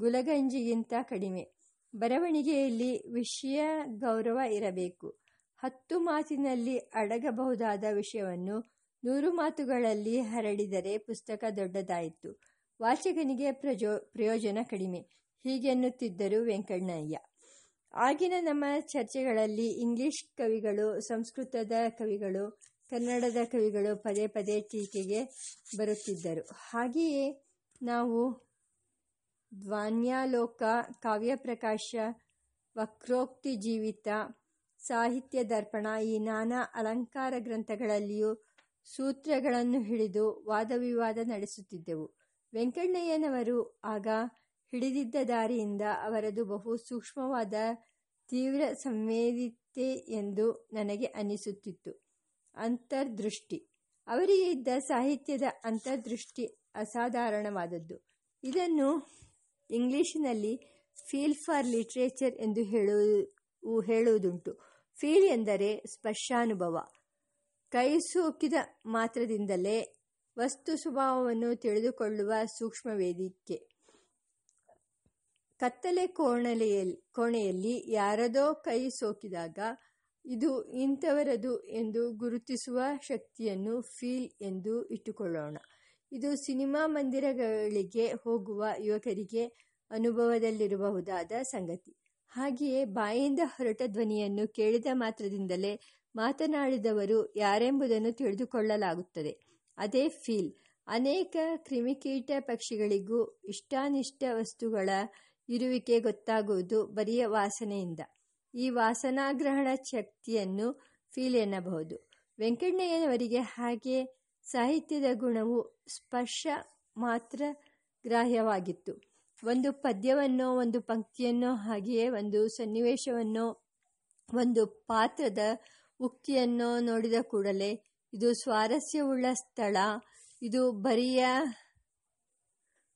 ಗುಲಗಂಜಿಗಿಂತ ಕಡಿಮೆ. ಬರವಣಿಗೆಯಲ್ಲಿ ವಿಷಯ ಗೌರವ ಇರಬೇಕು. ಹತ್ತು ಮಾತಿನಲ್ಲಿ ಅಡಗಬಹುದಾದ ವಿಷಯವನ್ನು ನೂರು ಮಾತುಗಳಲ್ಲಿ ಹರಡಿದರೆ ಪುಸ್ತಕ ದೊಡ್ಡದಾಯಿತು. ವಾಚಕನಿಗೆ ಪ್ರಜೋ, ಪ್ರಯೋಜನ ಕಡಿಮೆ. ಹೀಗೆನ್ನುತ್ತಿದ್ದರು ವೆಂಕಣ್ಣಯ್ಯ. ಆಗಿನ ನಮ್ಮ ಚರ್ಚೆಗಳಲ್ಲಿ ಇಂಗ್ಲಿಷ್ ಕವಿಗಳು, ಸಂಸ್ಕೃತದ ಕವಿಗಳು, ಕನ್ನಡದ ಕವಿಗಳು ಪದೇ ಪದೇ ಟೀಕೆಗೆ ಬರುತ್ತಿದ್ದರು. ಹಾಗೆಯೇ ನಾವು ಧ್ವಾನ್ಯಾಲೋಕ ಕಾವ್ಯಪ್ರಕಾಶ, ವಕ್ರೋಕ್ತಿ ಜೀವಿತ ಸಾಹಿತ್ಯ ದರ್ಪಣ ಈ ನಾನಾ ಅಲಂಕಾರ ಗ್ರಂಥಗಳಲ್ಲಿಯೂ ಸೂತ್ರಗಳನ್ನು ಹಿಡಿದು ವಾದವಿವಾದ ನಡೆಸುತ್ತಿದ್ದೆವು. ವೆಂಕಣ್ಣಯ್ಯನವರು ಆಗ ಹಿಡಿದಿದ್ದ ದಾರಿಯಿಂದ ಅವರದು ಬಹು ಸೂಕ್ಷ್ಮವಾದ ತೀವ್ರ ಸಂವೇದಿತೆ ಎಂದು ನನಗೆ ಅನಿಸುತ್ತಿತ್ತು. ಅಂತರ್ದೃಷ್ಟಿ. ಅವರಿಗೆ ಇದ್ದ ಸಾಹಿತ್ಯದ ಅಂತರ್ದೃಷ್ಟಿ ಅಸಾಧಾರಣವಾದದ್ದು. ಇದನ್ನು ಇಂಗ್ಲಿಷಿನಲ್ಲಿ ಫೀಲ್ ಫಾರ್ ಲಿಟ್ರೇಚರ್ ಎಂದು ಹೇಳು, ಹೇಳುವುದುಂಟು. ಫೀಲ್ ಎಂದರೆ ಸ್ಪರ್ಶಾನುಭವ. ಕೈ ಸೋಕಿದ ಮಾತ್ರದಿಂದಲೇ ವಸ್ತು ಸ್ವಭಾವವನ್ನು ತಿಳಿದುಕೊಳ್ಳುವ ಸೂಕ್ಷ್ಮ ವೇದಿಕೆ. ಕತ್ತಲೆ ಕೋಣಲೆಯಲ್ಲಿ ಕೋಣೆಯಲ್ಲಿ ಯಾರದೋ ಕೈ ಸೋಕಿದಾಗ ಇದು ಇಂಥವರದು ಎಂದು ಗುರುತಿಸುವ ಶಕ್ತಿಯನ್ನು ಫೀಲ್ ಎಂದು ಇಟ್ಟುಕೊಳ್ಳೋಣ. ಇದು ಸಿನಿಮಾ ಮಂದಿರಗಳಿಗೆ ಹೋಗುವ ಯುವಕರಿಗೆ ಅನುಭವದಲ್ಲಿರಬಹುದಾದ ಸಂಗತಿ. ಹಾಗೆಯೇ ಬಾಯಿಂದ ಹೊರಟ ಧ್ವನಿಯನ್ನು ಕೇಳಿದ ಮಾತ್ರದಿಂದಲೇ ಮಾತನಾಡಿದವರು ಯಾರೆಂಬುದನ್ನು ತಿಳಿದುಕೊಳ್ಳಲಾಗುತ್ತದೆ. ಅದೇ ಫೀಲ್. ಅನೇಕ ಕ್ರಿಮಿಕೀಟ ಪಕ್ಷಿಗಳಿಗೂ ಇಷ್ಟಾನಿಷ್ಟ ವಸ್ತುಗಳ ಇರುವಿಕೆ ಗೊತ್ತಾಗುವುದು ಬರಿಯ ವಾಸನೆಯಿಂದ. ಈ ವಾಸನಾಗ್ರಹಣ ಶಕ್ತಿಯನ್ನು ಫೀಲ್ ಎನ್ನಬಹುದು. ವೆಂಕಣ್ಣಯ್ಯನವರಿಗೆ ಹಾಗೆ ಸಾಹಿತ್ಯದ ಗುಣವು ಸ್ಪರ್ಶ ಮಾತ್ರ ಗ್ರಾಹ್ಯವಾಗಿತ್ತು. ಒಂದು ಪದ್ಯವನ್ನೋ, ಒಂದು ಪಂಕ್ತಿಯನ್ನೋ, ಹಾಗೆಯೇ ಒಂದು ಸನ್ನಿವೇಶವನ್ನೋ, ಒಂದು ಪಾತ್ರದ ಉಕ್ತಿಯನ್ನೋ ನೋಡಿದ ಕೂಡಲೇ ಇದು ಸ್ವಾರಸ್ಯವುಳ್ಳ ಸ್ಥಳ. ಇದು ಬರಿಯ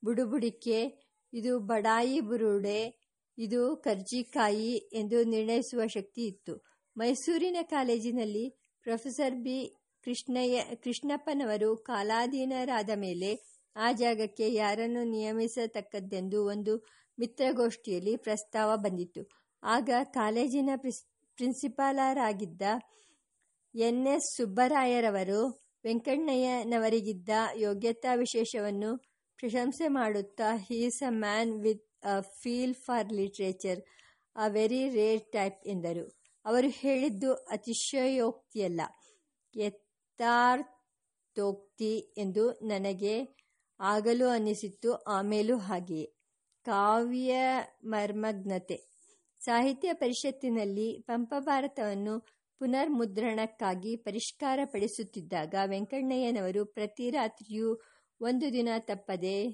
ಬುಡುಬುಡಿಕೆ. ಇದು ಬಡಾಯಿ ಬುರುಡೆ. ಇದು ಕರ್ಜಿಕಾಯಿ ಎಂದು ನಿರ್ಣಯಿಸುವ ಶಕ್ತಿ ಇತ್ತು. ಮೈಸೂರಿನ ಕಾಲೇಜಿನಲ್ಲಿ ಪ್ರೊಫೆಸರ್ ಬಿ ಕೃಷ್ಣಯ್ಯ, ಕೃಷ್ಣಪ್ಪನವರು ಕಾಲಾಧೀನರಾದ ಮೇಲೆ ಆ ಜಾಗಕ್ಕೆ ಯಾರನ್ನು ನಿಯಮಿಸತಕ್ಕದ್ದೆಂದು ಒಂದು ಮಿತ್ರಗೋಷ್ಠಿಯಲ್ಲಿ ಪ್ರಸ್ತಾವ ಬಂದಿತ್ತು. ಆಗ ಕಾಲೇಜಿನ ಪ್ರಿನ್ಸಿಪಾಲರಾಗಿದ್ದ ಎನ್ ಎಸ್ ಸುಬ್ಬರಾಯರವರು ವೆಂಕಣ್ಣಯ್ಯನವರಿಗಿದ್ದ ಯೋಗ್ಯತಾ ವಿಶೇಷವನ್ನು ಪ್ರಶಂಸೆ ಮಾಡುತ್ತಾ he's a man with a feel for literature a very rare type ಎಂದರು. ಅವರು ಹೇಳಿದ್ದು ಅತಿಶಯೋಕ್ತಿಯಲ್ಲ, ಯಥಾರ್ಥೋಕ್ತಿ ಎಂದು ನನಗೆ ಆಗಲೂ ಅನ್ನಿಸಿತ್ತು ಆಮೇಲೂ ಹಾಗೆಯೇ ಕಾವ್ಯ ಮರ್ಮಜ್ಞತೆ ಸಾಹಿತ್ಯ ಪರಿಷತ್ತಿನಲ್ಲಿ ಪಂಪಭಾರತವನ್ನು ಪುನರ್ಮುದ್ರಣಕ್ಕಾಗಿ ಪರಿಷ್ಕಾರಪಡಿಸುತ್ತಿದ್ದಾಗ ವೆಂಕಣ್ಣಯ್ಯನವರು ಪ್ರತಿ ರಾತ್ರಿಯೂ ಒಂದು ದಿನ ತಪ್ಪದೆ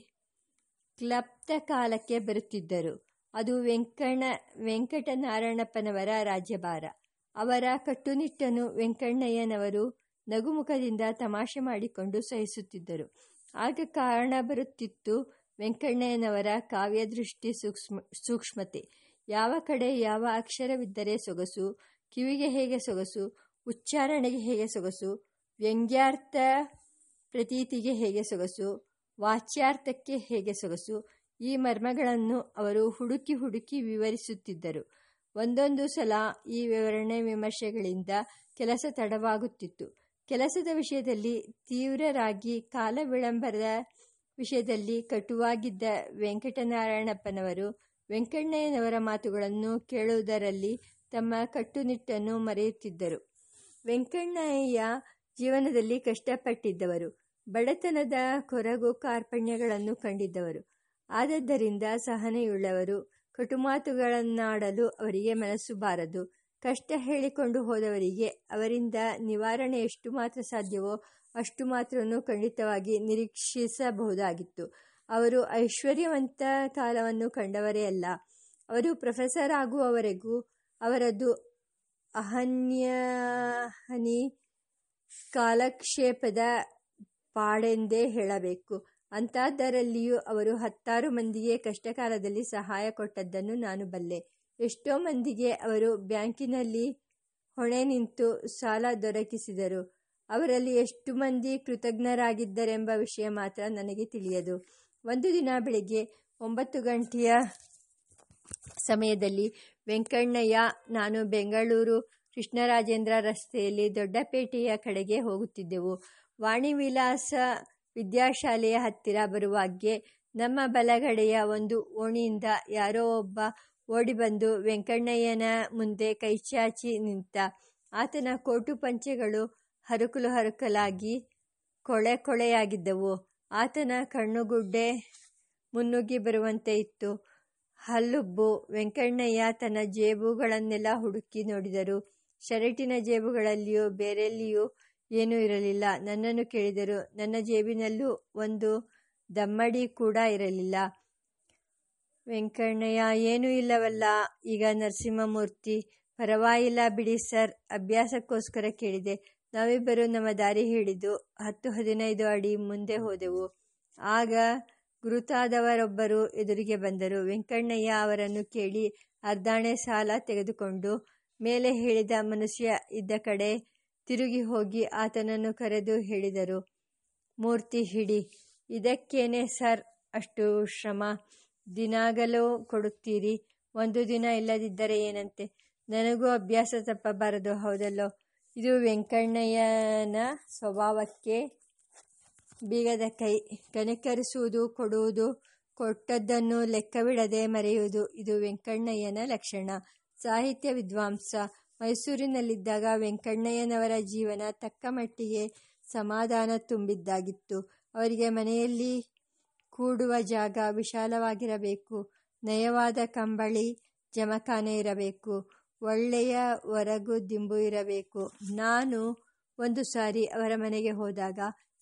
ಕ್ಲಪ್ತ ಕಾಲಕ್ಕೆ ಬರುತ್ತಿದ್ದರು. ಅದು ವೆಂಕಣ್ಣ ವೆಂಕಟನಾರಾಯಣಪ್ಪನವರ ರಾಜ್ಯಭಾರ. ಅವರ ಕಟ್ಟುನಿಟ್ಟನ್ನು ವೆಂಕಣ್ಣಯ್ಯನವರು ನಗುಮುಖದಿಂದ ತಮಾಷೆ ಮಾಡಿಕೊಂಡು ಸಹಿಸುತ್ತಿದ್ದರು. ಆಗ ಕಾರಣ ಬರುತ್ತಿತ್ತು ವೆಂಕಣ್ಣಯ್ಯನವರ ಕಾವ್ಯದೃಷ್ಟಿ ಸೂಕ್ಷ್ಮ, ಸೂಕ್ಷ್ಮತೆ. ಯಾವ ಕಡೆ ಯಾವ ಅಕ್ಷರವಿದ್ದರೆ ಸೊಗಸು, ಕಿವಿಗೆ ಹೇಗೆ ಸೊಗಸು, ಉಚ್ಚಾರಣೆಗೆ ಹೇಗೆ ಸೊಗಸು, ವ್ಯಂಗ್ಯಾರ್ಥ ಪ್ರತೀತಿಗೆ ಹೇಗೆ ಸೊಗಸು, ವಾಚ್ಯಾರ್ಥಕ್ಕೆ ಹೇಗೆ ಸೊಗಸು, ಈ ಮರ್ಮಗಳನ್ನು ಅವರು ಹುಡುಕಿ ಹುಡುಕಿ ವಿವರಿಸುತ್ತಿದ್ದರು. ಒಂದೊಂದು ಸಲ ಈ ವಿವರಣೆ ವಿಮರ್ಶೆಗಳಿಂದ ಕೆಲಸ ತಡವಾಗುತ್ತಿತ್ತು. ಕೆಲಸದ ವಿಷಯದಲ್ಲಿ ತೀವ್ರರಾಗಿ ಕಾಲ ವಿಳಂಬರದ ವಿಷಯದಲ್ಲಿ ಕಟುವಾಗಿದ್ದ ವೆಂಕಟನಾರಾಯಣಪ್ಪನವರು ವೆಂಕಣ್ಣಯ್ಯನವರ ಮಾತುಗಳನ್ನು ಕೇಳುವುದರಲ್ಲಿ ತಮ್ಮ ಕಟ್ಟುನಿಟ್ಟನ್ನು ಮರೆಯುತ್ತಿದ್ದರು. ವೆಂಕಣ್ಣಯ್ಯ ಜೀವನದಲ್ಲಿ ಕಷ್ಟಪಟ್ಟಿದ್ದವರು, ಬಡತನದ ಕೊರಗು ಕಾರ್ಪಣ್ಯಗಳನ್ನು ಕಂಡಿದ್ದವರು. ಆದದ್ದರಿಂದ ಸಹನೆಯುಳ್ಳವರು, ಕಟುಮಾತುಗಳನ್ನಾಡಲು ಅವರಿಗೆ ಮನಸ್ಸು ಬಾರದು. ಕಷ್ಟ ಹೇಳಿಕೊಂಡು ಹೋದವರಿಗೆ ಅವರಿಂದ ನಿವಾರಣೆ ಎಷ್ಟು ಮಾತ್ರ ಸಾಧ್ಯವೋ ಅಷ್ಟು ಮಾತ್ರವನ್ನು ಖಂಡಿತವಾಗಿ ನಿರೀಕ್ಷಿಸಬಹುದಾಗಿತ್ತು. ಅವರು ಐಶ್ವರ್ಯವಂತ ಕಾಲವನ್ನು ಕಂಡವರೇ ಅಲ್ಲ. ಅವರು ಪ್ರೊಫೆಸರ್ ಆಗುವವರೆಗೂ ಅವರದು ಅಹನ್ಯಹನಿ ಕಾಲಕ್ಷೇಪದ ಪಾಡೆಂದೇ ಹೇಳಬೇಕು. ಅಂಥದ್ದರಲ್ಲಿಯೂ ಅವರು ಹತ್ತಾರು ಮಂದಿಗೆ ಕಷ್ಟಕಾಲದಲ್ಲಿ ಸಹಾಯ ಕೊಟ್ಟದ್ದನ್ನು ನಾನು ಬಲ್ಲೆ. ಎಷ್ಟೋ ಮಂದಿಗೆ ಅವರು ಬ್ಯಾಂಕಿನಲ್ಲಿ ಹೊಣೆ ನಿಂತು ಸಾಲ ದೊರಕಿಸಿದರು. ಅವರಲ್ಲಿ ಎಷ್ಟು ಮಂದಿ ಕೃತಜ್ಞರಾಗಿದ್ದರೆಂಬ ವಿಷಯ ಮಾತ್ರ ನನಗೆ ತಿಳಿಯದು. ಒಂದು ದಿನ ಬೆಳಿಗ್ಗೆ ಒಂಬತ್ತು ಗಂಟೆಯ ಸಮಯದಲ್ಲಿ ವೆಂಕಣ್ಣಯ್ಯ, ನಾನು ಬೆಂಗಳೂರು ಕೃಷ್ಣರಾಜೇಂದ್ರ ರಸ್ತೆಯಲ್ಲಿ ದೊಡ್ಡಪೇಟೆಯ ಕಡೆಗೆ ಹೋಗುತ್ತಿದ್ದೆವು. ವಾಣಿವಿಲಾಸ ವಿದ್ಯಾಶಾಲೆಯ ಹತ್ತಿರ ಬರುವಾಗ್ಗೆ ನಮ್ಮ ಬಲಗಡೆಯ ಒಂದು ಓಣಿಯಿಂದ ಯಾರೋ ಒಬ್ಬ ಓಡಿಬಂದು ವೆಂಕಣ್ಣಯ್ಯನ ಮುಂದೆ ಕೈಚಾಚಿ ನಿಂತ ಆತನ ಕೋಟು ಪಂಚೆಗಳು ಹರಕಲು ಹರುಕಲಾಗಿ ಕೊಳೆ ಕೊಳೆಯಾಗಿದ್ದವು. ಆತನ ಕಣ್ಣುಗುಡ್ಡೆ ಮುನ್ನುಗ್ಗಿ ಬರುವಂತೆ ಇತ್ತು. ಹಲ್ಲುಬ್ಬು ವೆಂಕಣ್ಣಯ್ಯ ತನ್ನ ಜೇಬುಗಳನ್ನೆಲ್ಲ ಹುಡುಕಿ ನೋಡಿದರು. ಶರಟಿನ ಜೇಬುಗಳಲ್ಲಿಯೂ ಬೇರೆಲ್ಲಿಯೂ ಏನೂ ಇರಲಿಲ್ಲ. ನನ್ನನ್ನು ಕೇಳಿದರು. ನನ್ನ ಜೇಬಿನಲ್ಲೂ ಒಂದು ದಮ್ಮಡಿ ಕೂಡ ಇರಲಿಲ್ಲ. ವೆಂಕಣ್ಣಯ್ಯ, ಏನೂ ಇಲ್ಲವಲ್ಲ. ಈಗ ನರಸಿಂಹಮೂರ್ತಿ, ಪರವಾಗಿಲ್ಲ ಬಿಡಿ ಸರ್, ಅಭ್ಯಾಸಕ್ಕೋಸ್ಕರ ಕೇಳಿದೆ. ನಾವಿಬ್ಬರು ನಮ್ಮ ದಾರಿ ಹಿಡಿದು ಹತ್ತು ಹದಿನೈದು ಅಡಿ ಮುಂದೆ ಹೋದೆವು. ಆಗ ಗುರುತಾದವರೊಬ್ಬರು ಎದುರಿಗೆ ಬಂದರು. ವೆಂಕಣ್ಣಯ್ಯ ಅವರನ್ನು ಕೇಳಿ ಅರ್ಧಾಣೆ ಸಾಲ ತೆಗೆದುಕೊಂಡು ಮೇಲೆ ಹೇಳಿದ ಮನುಷ್ಯ ಇದ್ದ ಕಡೆ ತಿರುಗಿ ಹೋಗಿ ಆತನನ್ನು ಕರೆದು ಹೇಳಿದರು, ಮೂರ್ತಿ ಹಿಡಿ, ಇದಕ್ಕೇನೆ ಸರ್ ಅಷ್ಟು ಶ್ರಮ? ದಿನಾಗಲೂ ಕೊಡುತ್ತೀರಿ. ಒಂದು ದಿನ ಇಲ್ಲದಿದ್ದರೆ ಏನಂತೆ? ನನಗೂ ಅಭ್ಯಾಸ ತಪ್ಪಬಾರದು, ಹೌದಲ್ಲೋ? ಇದು ವೆಂಕಣ್ಣಯ್ಯನ ಸ್ವಭಾವಕ್ಕೆ ಬೀಗದ ಕೈ. ಕನಿಕರಿಸುವುದು, ಕೊಡುವುದು, ಕೊಟ್ಟದ್ದನ್ನು ಲೆಕ್ಕವಿಡದೆ ಮರೆಯುವುದು ಇದು ವೆಂಕಣ್ಣಯ್ಯನ ಲಕ್ಷಣ. ಸಾಹಿತ್ಯ ವಿದ್ವಾಂಸ. ಮೈಸೂರಿನಲ್ಲಿದ್ದಾಗ ವೆಂಕಣ್ಣಯ್ಯನವರ ಜೀವನ ತಕ್ಕ ಮಟ್ಟಿಗೆ ಸಮಾಧಾನ ತುಂಬಿದ್ದಾಗಿತ್ತು. ಅವರಿಗೆ ಮನೆಯಲ್ಲಿ ಕೂಡುವ ಜಾಗ ವಿಶಾಲವಾಗಿರಬೇಕು. ನಯವಾದ ಕಂಬಳಿ ಜಮಖಾನೆ ಇರಬೇಕು. ಒಳ್ಳೆಯ ಹೊರಗು ದಿಂಬು ಇರಬೇಕು. ನಾನು ಒಂದು ಸಾರಿ ಅವರ ಮನೆಗೆ ಹೋದಾಗ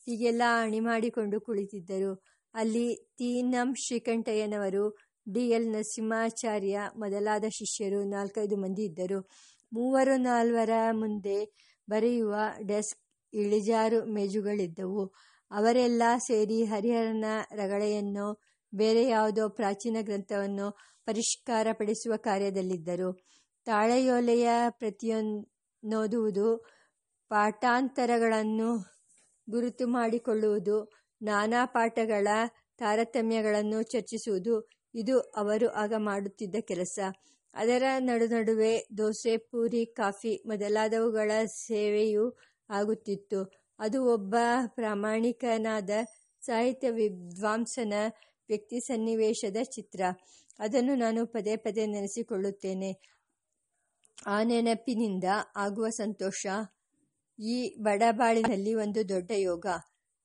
ಹೀಗೆಲ್ಲ ಅಣಿ ಮಾಡಿಕೊಂಡು ಕುಳಿತಿದ್ದರು. ಅಲ್ಲಿ ತೀನಂ ಶ್ರೀಕಂಠಯ್ಯನವರು ಡಿ ಎಲ್ ನರಸಿಂಹಾಚಾರ್ಯ ಮೊದಲಾದ ಶಿಷ್ಯರು ನಾಲ್ಕೈದು ಮಂದಿ ಇದ್ದರು. ಮೂವರು ನಾಲ್ವರ ಮುಂದೆ ಬರೆಯುವ ಡೆಸ್ಕ್ ಇಳಿಜಾರು ಮೇಜುಗಳಿದ್ದವು. ಅವರೆಲ್ಲ ಸೇರಿ ಹರಿಹರನ ರಗಳೆಯನ್ನು ಬೇರೆ ಯಾವುದೋ ಪ್ರಾಚೀನ ಗ್ರಂಥವನ್ನು ಪರಿಷ್ಕಾರಪಡಿಸುವ ಕಾರ್ಯದಲ್ಲಿದ್ದರು. ತಾಳೆಯೋಲೆಯ ಪ್ರತಿಯೊನ್ನೋದುವುದು ಪಾಠಾಂತರಗಳನ್ನು ಗುರುತು ಮಾಡಿಕೊಳ್ಳುವುದು, ನಾನಾ ಪಾಠಗಳ ತಾರತಮ್ಯಗಳನ್ನು ಚರ್ಚಿಸುವುದು, ಇದು ಅವರು ಆಗ ಮಾಡುತ್ತಿದ್ದ ಕೆಲಸ. ಅದರ ನಡು ನಡುವೆ ದೋಸೆ, ಪೂರಿ, ಕಾಫಿ ಮೊದಲಾದವುಗಳ ಸೇವೆಯೂ ಆಗುತ್ತಿತ್ತು. ಅದು ಒಬ್ಬ ಪ್ರಾಮಾಣಿಕನಾದ ಸಾಹಿತ್ಯ ವಿದ್ವಾಂಸನ ವ್ಯಕ್ತಿ ಸನ್ನಿವೇಶದ ಚಿತ್ರ. ಅದನ್ನು ನಾನು ಪದೇ ಪದೇ ನೆನೆಸಿಕೊಳ್ಳುತ್ತೇನೆ. ಆ ನೆನಪಿನಿಂದ ಆಗುವ ಸಂತೋಷ, ಈ ಬಡಬಾಳಿನಲ್ಲಿ ಒಂದು ದೊಡ್ಡ ಯೋಗ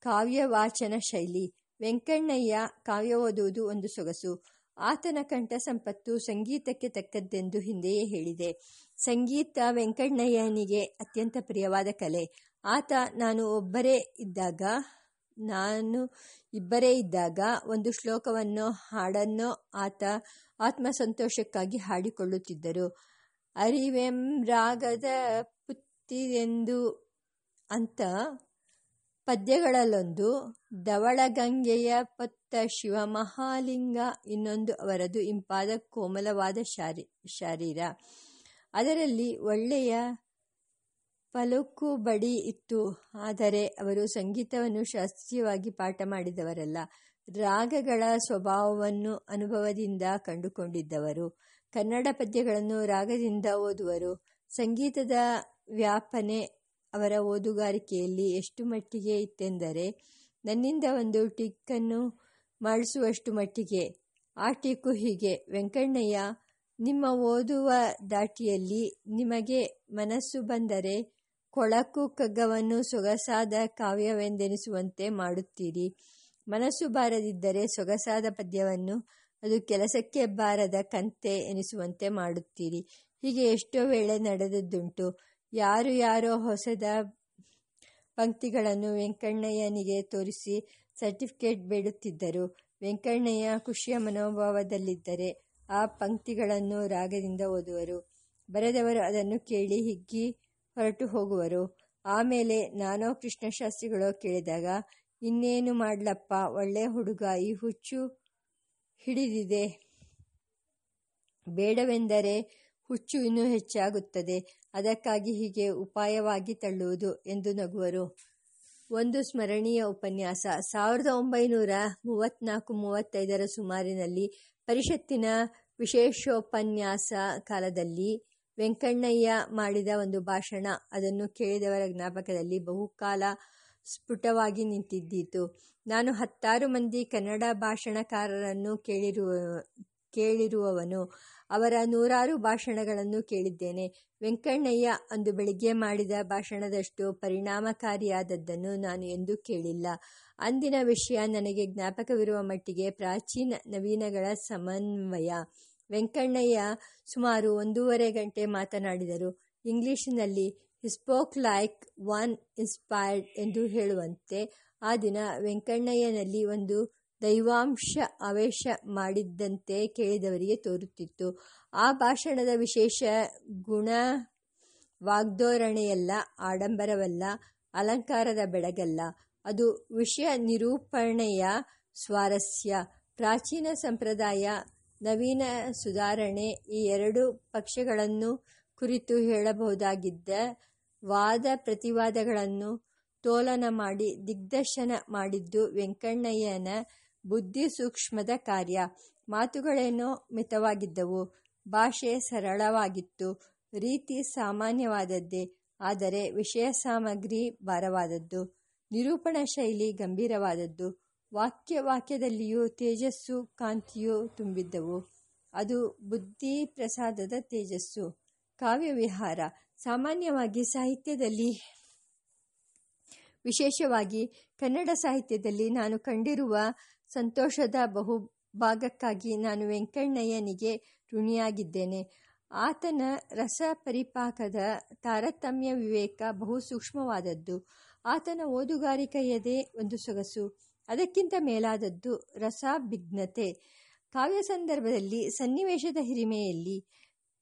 ಕಾವ್ಯ ವಾಚನ ಶೈಲಿ. ವೆಂಕಣ್ಣಯ್ಯ ಕಾವ್ಯ ಓದುವುದು ಒಂದು ಸೊಗಸು. ಆತನ ಕಂಠ ಸಂಪತ್ತು ಸಂಗೀತಕ್ಕೆ ತಕ್ಕದ್ದೆಂದು ಹಿಂದೆಯೇ ಹೇಳಿದೆ. ಸಂಗೀತ ವೆಂಕಣ್ಣಯ್ಯನಿಗೆ ಅತ್ಯಂತ ಪ್ರಿಯವಾದ ಕಲೆ. ಆತ ನಾನು ಒಬ್ಬರೇ ಇದ್ದಾಗ, ನಾನು ಇಬ್ಬರೇ ಇದ್ದಾಗ ಒಂದು ಶ್ಲೋಕವನ್ನು ಹಾಡನ್ನೋ ಆತ ಆತ್ಮಸಂತೋಷಕ್ಕಾಗಿ ಹಾಡಿಕೊಳ್ಳುತ್ತಿದ್ದರು. ಅರಿವೆಂ ರಾಗದ ಪುತ್ತಿದೆಂದು ಅಂತ ಪದ್ಯಗಳಲ್ಲೊಂದು ಧವಳಗಂಗೆಯ ಶಿವ ಶಿವಮಹಾಲಿಂಗ ಇನ್ನೊಂದು ಅವರದು ಇಂಪಾದ ಕೋಮಲವಾದ ಶಾರಿ, ಶರೀರ. ಅದರಲ್ಲಿ ಒಳ್ಳೆಯ ಬಡಿ ಇತ್ತು. ಆದರೆ ಅವರು ಸಂಗೀತವನ್ನು ಶಾಸ್ತ್ರೀಯವಾಗಿ ಪಾಠ ಮಾಡಿದವರಲ್ಲ. ರಾಗಗಳ ಸ್ವಭಾವವನ್ನು ಅನುಭವದಿಂದ ಕಂಡುಕೊಂಡಿದ್ದವರು. ಕನ್ನಡ ಪದ್ಯಗಳನ್ನು ರಾಗದಿಂದ ಓದುವರು. ಸಂಗೀತದ ವ್ಯಾಪನೆ ಅವರ ಓದುಗಾರಿಕೆಯಲ್ಲಿ ಎಷ್ಟು ಮಟ್ಟಿಗೆ ಇತ್ತೆಂದರೆ, ನನ್ನಿಂದ ಒಂದು ಟಿಕ್ಕನ್ನು ಮಾಡಿಸುವಷ್ಟು ಮಟ್ಟಿಗೆ. ಆ ಟಿಕ್ಕು ಹೀಗೆ. ವೆಂಕಣ್ಣಯ್ಯ, ನಿಮ್ಮ ಓದುವ ದಾಟಿಯಲ್ಲಿ ನಿಮಗೆ ಮನಸ್ಸು ಬಂದರೆ ಕೊಳಕು ಕಗ್ಗವನ್ನು ಸೊಗಸಾದ ಕಾವ್ಯವೆಂದೆನಿಸುವಂತೆ ಮಾಡುತ್ತೀರಿ. ಮನಸ್ಸು ಬಾರದಿದ್ದರೆ ಸೊಗಸಾದ ಪದ್ಯವನ್ನು ಅದು ಕೆಲಸಕ್ಕೆ ಬಾರದ ಕಂತೆ ಎನಿಸುವಂತೆ ಮಾಡುತ್ತೀರಿ. ಹೀಗೆ ಎಷ್ಟೋ ವೇಳೆ ನಡೆದದ್ದುಂಟು. ಯಾರು ಯಾರೋ ಹೊಸದ ಪಂಕ್ತಿಗಳನ್ನು ವೆಂಕಣ್ಣಯ್ಯನಿಗೆ ತೋರಿಸಿ ಸರ್ಟಿಫಿಕೇಟ್ ಬೇಡುತ್ತಿದ್ದರು. ವೆಂಕಣ್ಣಯ್ಯ ಖುಷಿಯ ಮನೋಭಾವದಲ್ಲಿದ್ದರೆ ಆ ಪಂಕ್ತಿಗಳನ್ನು ರಾಗದಿಂದ ಓದುವರು. ಬರೆದವರು ಅದನ್ನು ಕೇಳಿ ಹಿಗ್ಗಿ ಹೊರಟು ಹೋಗುವರು. ಆಮೇಲೆ ನಾನೋ ಕೃಷ್ಣಶಾಸ್ತ್ರಿಗಳೋ ಕೇಳಿದಾಗ, ಇನ್ನೇನು ಮಾಡ್ಲಪ್ಪ, ಒಳ್ಳೆ ಹುಡುಗ, ಈ ಹುಚ್ಚು ಹಿಡಿದಿದೆ. ಬೇಡವೆಂದರೆ ಹುಚ್ಚು ಇನ್ನೂ ಹೆಚ್ಚಾಗುತ್ತದೆ. ಅದಕ್ಕಾಗಿ ಹೀಗೆ ಉಪಾಯವಾಗಿ ತಳ್ಳುವುದು ಎಂದು ನಗುವರು. ಒಂದು ಸ್ಮರಣೀಯ ಉಪನ್ಯಾಸ. ಸಾವಿರದ ಒಂಬೈನೂರ ಮೂವತ್ತ್ನಾಲ್ಕು ಮೂವತ್ತೈದರ ಸುಮಾರಿನಲ್ಲಿ ಪರಿಷತ್ತಿನ ವಿಶೇಷೋಪನ್ಯಾಸ ಕಾಲದಲ್ಲಿ ವೆಂಕಣ್ಣಯ್ಯ ಮಾಡಿದ ಒಂದು ಭಾಷಣ. ಅದನ್ನು ಕೇಳಿದವರ ಜ್ಞಾಪಕದಲ್ಲಿ ಬಹುಕಾಲ ಸ್ಫುಟವಾಗಿ ನಿಂತಿದ್ದೀತು. ನಾನು ಹತ್ತಾರು ಮಂದಿ ಕನ್ನಡ ಭಾಷಣಕಾರರನ್ನು ಕೇಳಿರುವ, ಕೇಳಿರುವವನು. ಅವರ ನೂರಾರು ಭಾಷಣಗಳನ್ನು ಕೇಳಿದ್ದೇನೆ. ವೆಂಕಣ್ಣಯ್ಯ ಅಂದು ಬೆಳಿಗ್ಗೆ ಮಾಡಿದ ಭಾಷಣದಷ್ಟು ಪರಿಣಾಮಕಾರಿಯಾದದ್ದನ್ನು ನಾನು ಎಂದೂ ಕೇಳಿಲ್ಲ. ಅಂದಿನ ವಿಷಯ ನನಗೆ ಜ್ಞಾಪಕವಿರುವ ಮಟ್ಟಿಗೆ ಪ್ರಾಚೀನ ನವೀನಗಳ ಸಮನ್ವಯ. ವೆಂಕಣ್ಣಯ್ಯ ಸುಮಾರು ಒಂದೂವರೆ ಗಂಟೆ ಮಾತನಾಡಿದರು. ಇಂಗ್ಲಿಷಿನಲ್ಲಿ ಸ್ಪೋಕ್ ಲೈಕ್ ಒನ್ ಇನ್ಸ್ಪೈರ್ಡ್ ಎಂದು ಹೇಳುವಂತೆ. ಆ ದಿನ ವೆಂಕಣ್ಣಯ್ಯನಲ್ಲಿ ಒಂದು ದೈವಾಂಶ ಅವೇಶ ಮಾಡಿದ್ದಂತೆ ಕೇಳಿದವರಿಗೆ ತೋರುತ್ತಿತ್ತು. ಆ ಭಾಷಣದ ವಿಶೇಷ ಗುಣ ವಾಗ್ಧೋರಣೆಯಲ್ಲ ಆಡಂಬರವಲ್ಲ, ಅಲಂಕಾರದ ಬೆಳಗಲ್ಲ. ಅದು ವಿಷಯ ನಿರೂಪಣೆಯ ಸ್ವಾರಸ್ಯ. ಪ್ರಾಚೀನ ಸಂಪ್ರದಾಯ ನವೀನ ಸುಧಾರಣೆ ಈ ಎರಡು ಪಕ್ಷಗಳನ್ನು ಕುರಿತು ಹೇಳಬಹುದಾಗಿದ್ದ ವಾದ ಪ್ರತಿವಾದಗಳನ್ನು ತೋಲನ ಮಾಡಿ ದಿಗ್ದರ್ಶನ ಮಾಡಿದ್ದು ವೆಂಕಣ್ಣಯ್ಯನ ಬುದ್ಧಿ ಸೂಕ್ಷ್ಮದ ಕಾರ್ಯ. ಮಾತುಗಳೇನೋ ಮಿತವಾಗಿದ್ದವು. ಭಾಷೆ ಸರಳವಾಗಿತ್ತು. ರೀತಿ ಸಾಮಾನ್ಯವಾದದ್ದೇ. ಆದರೆ ವಿಷಯ ಸಾಮಗ್ರಿ ಭಾರವಾದದ್ದು. ನಿರೂಪಣಾ ಶೈಲಿ ಗಂಭೀರವಾದದ್ದು. ವಾಕ್ಯ ವಾಕ್ಯದಲ್ಲಿಯೂ ತೇಜಸ್ಸು ಕಾಂತಿಯು ತುಂಬಿದ್ದವು. ಅದು ಬುದ್ಧಿ ಪ್ರಸಾದದ ತೇಜಸ್ಸು. ಕಾವ್ಯವಿಹಾರ. ಸಾಮಾನ್ಯವಾಗಿ ಸಾಹಿತ್ಯದಲ್ಲಿ, ವಿಶೇಷವಾಗಿ ಕನ್ನಡ ಸಾಹಿತ್ಯದಲ್ಲಿ ನಾನು ಕಂಡಿರುವ ಸಂತೋಷದ ಬಹುಭಾಗಕ್ಕಾಗಿ ನಾನು ವೆಂಕಣ್ಣಯ್ಯನಿಗೆ ಋಣಿಯಾಗಿದ್ದೇನೆ. ಆತನ ರಸ ಪರಿಪಾಕದ ತಾರತಮ್ಯ ವಿವೇಕ ಬಹು ಸೂಕ್ಷ್ಮವಾದದ್ದು ಆತನ ಓದುಗಾರಿಕೆಯದೇ ಒಂದು ಸೊಗಸು. ಅದಕ್ಕಿಂತ ಮೇಲಾದದ್ದು ರಸಾಭಿಜ್ಞತೆ ಕಾವ್ಯ ಸಂದರ್ಭದಲ್ಲಿ ಸನ್ನಿವೇಶದ ಹಿರಿಮೆಯಲ್ಲಿ,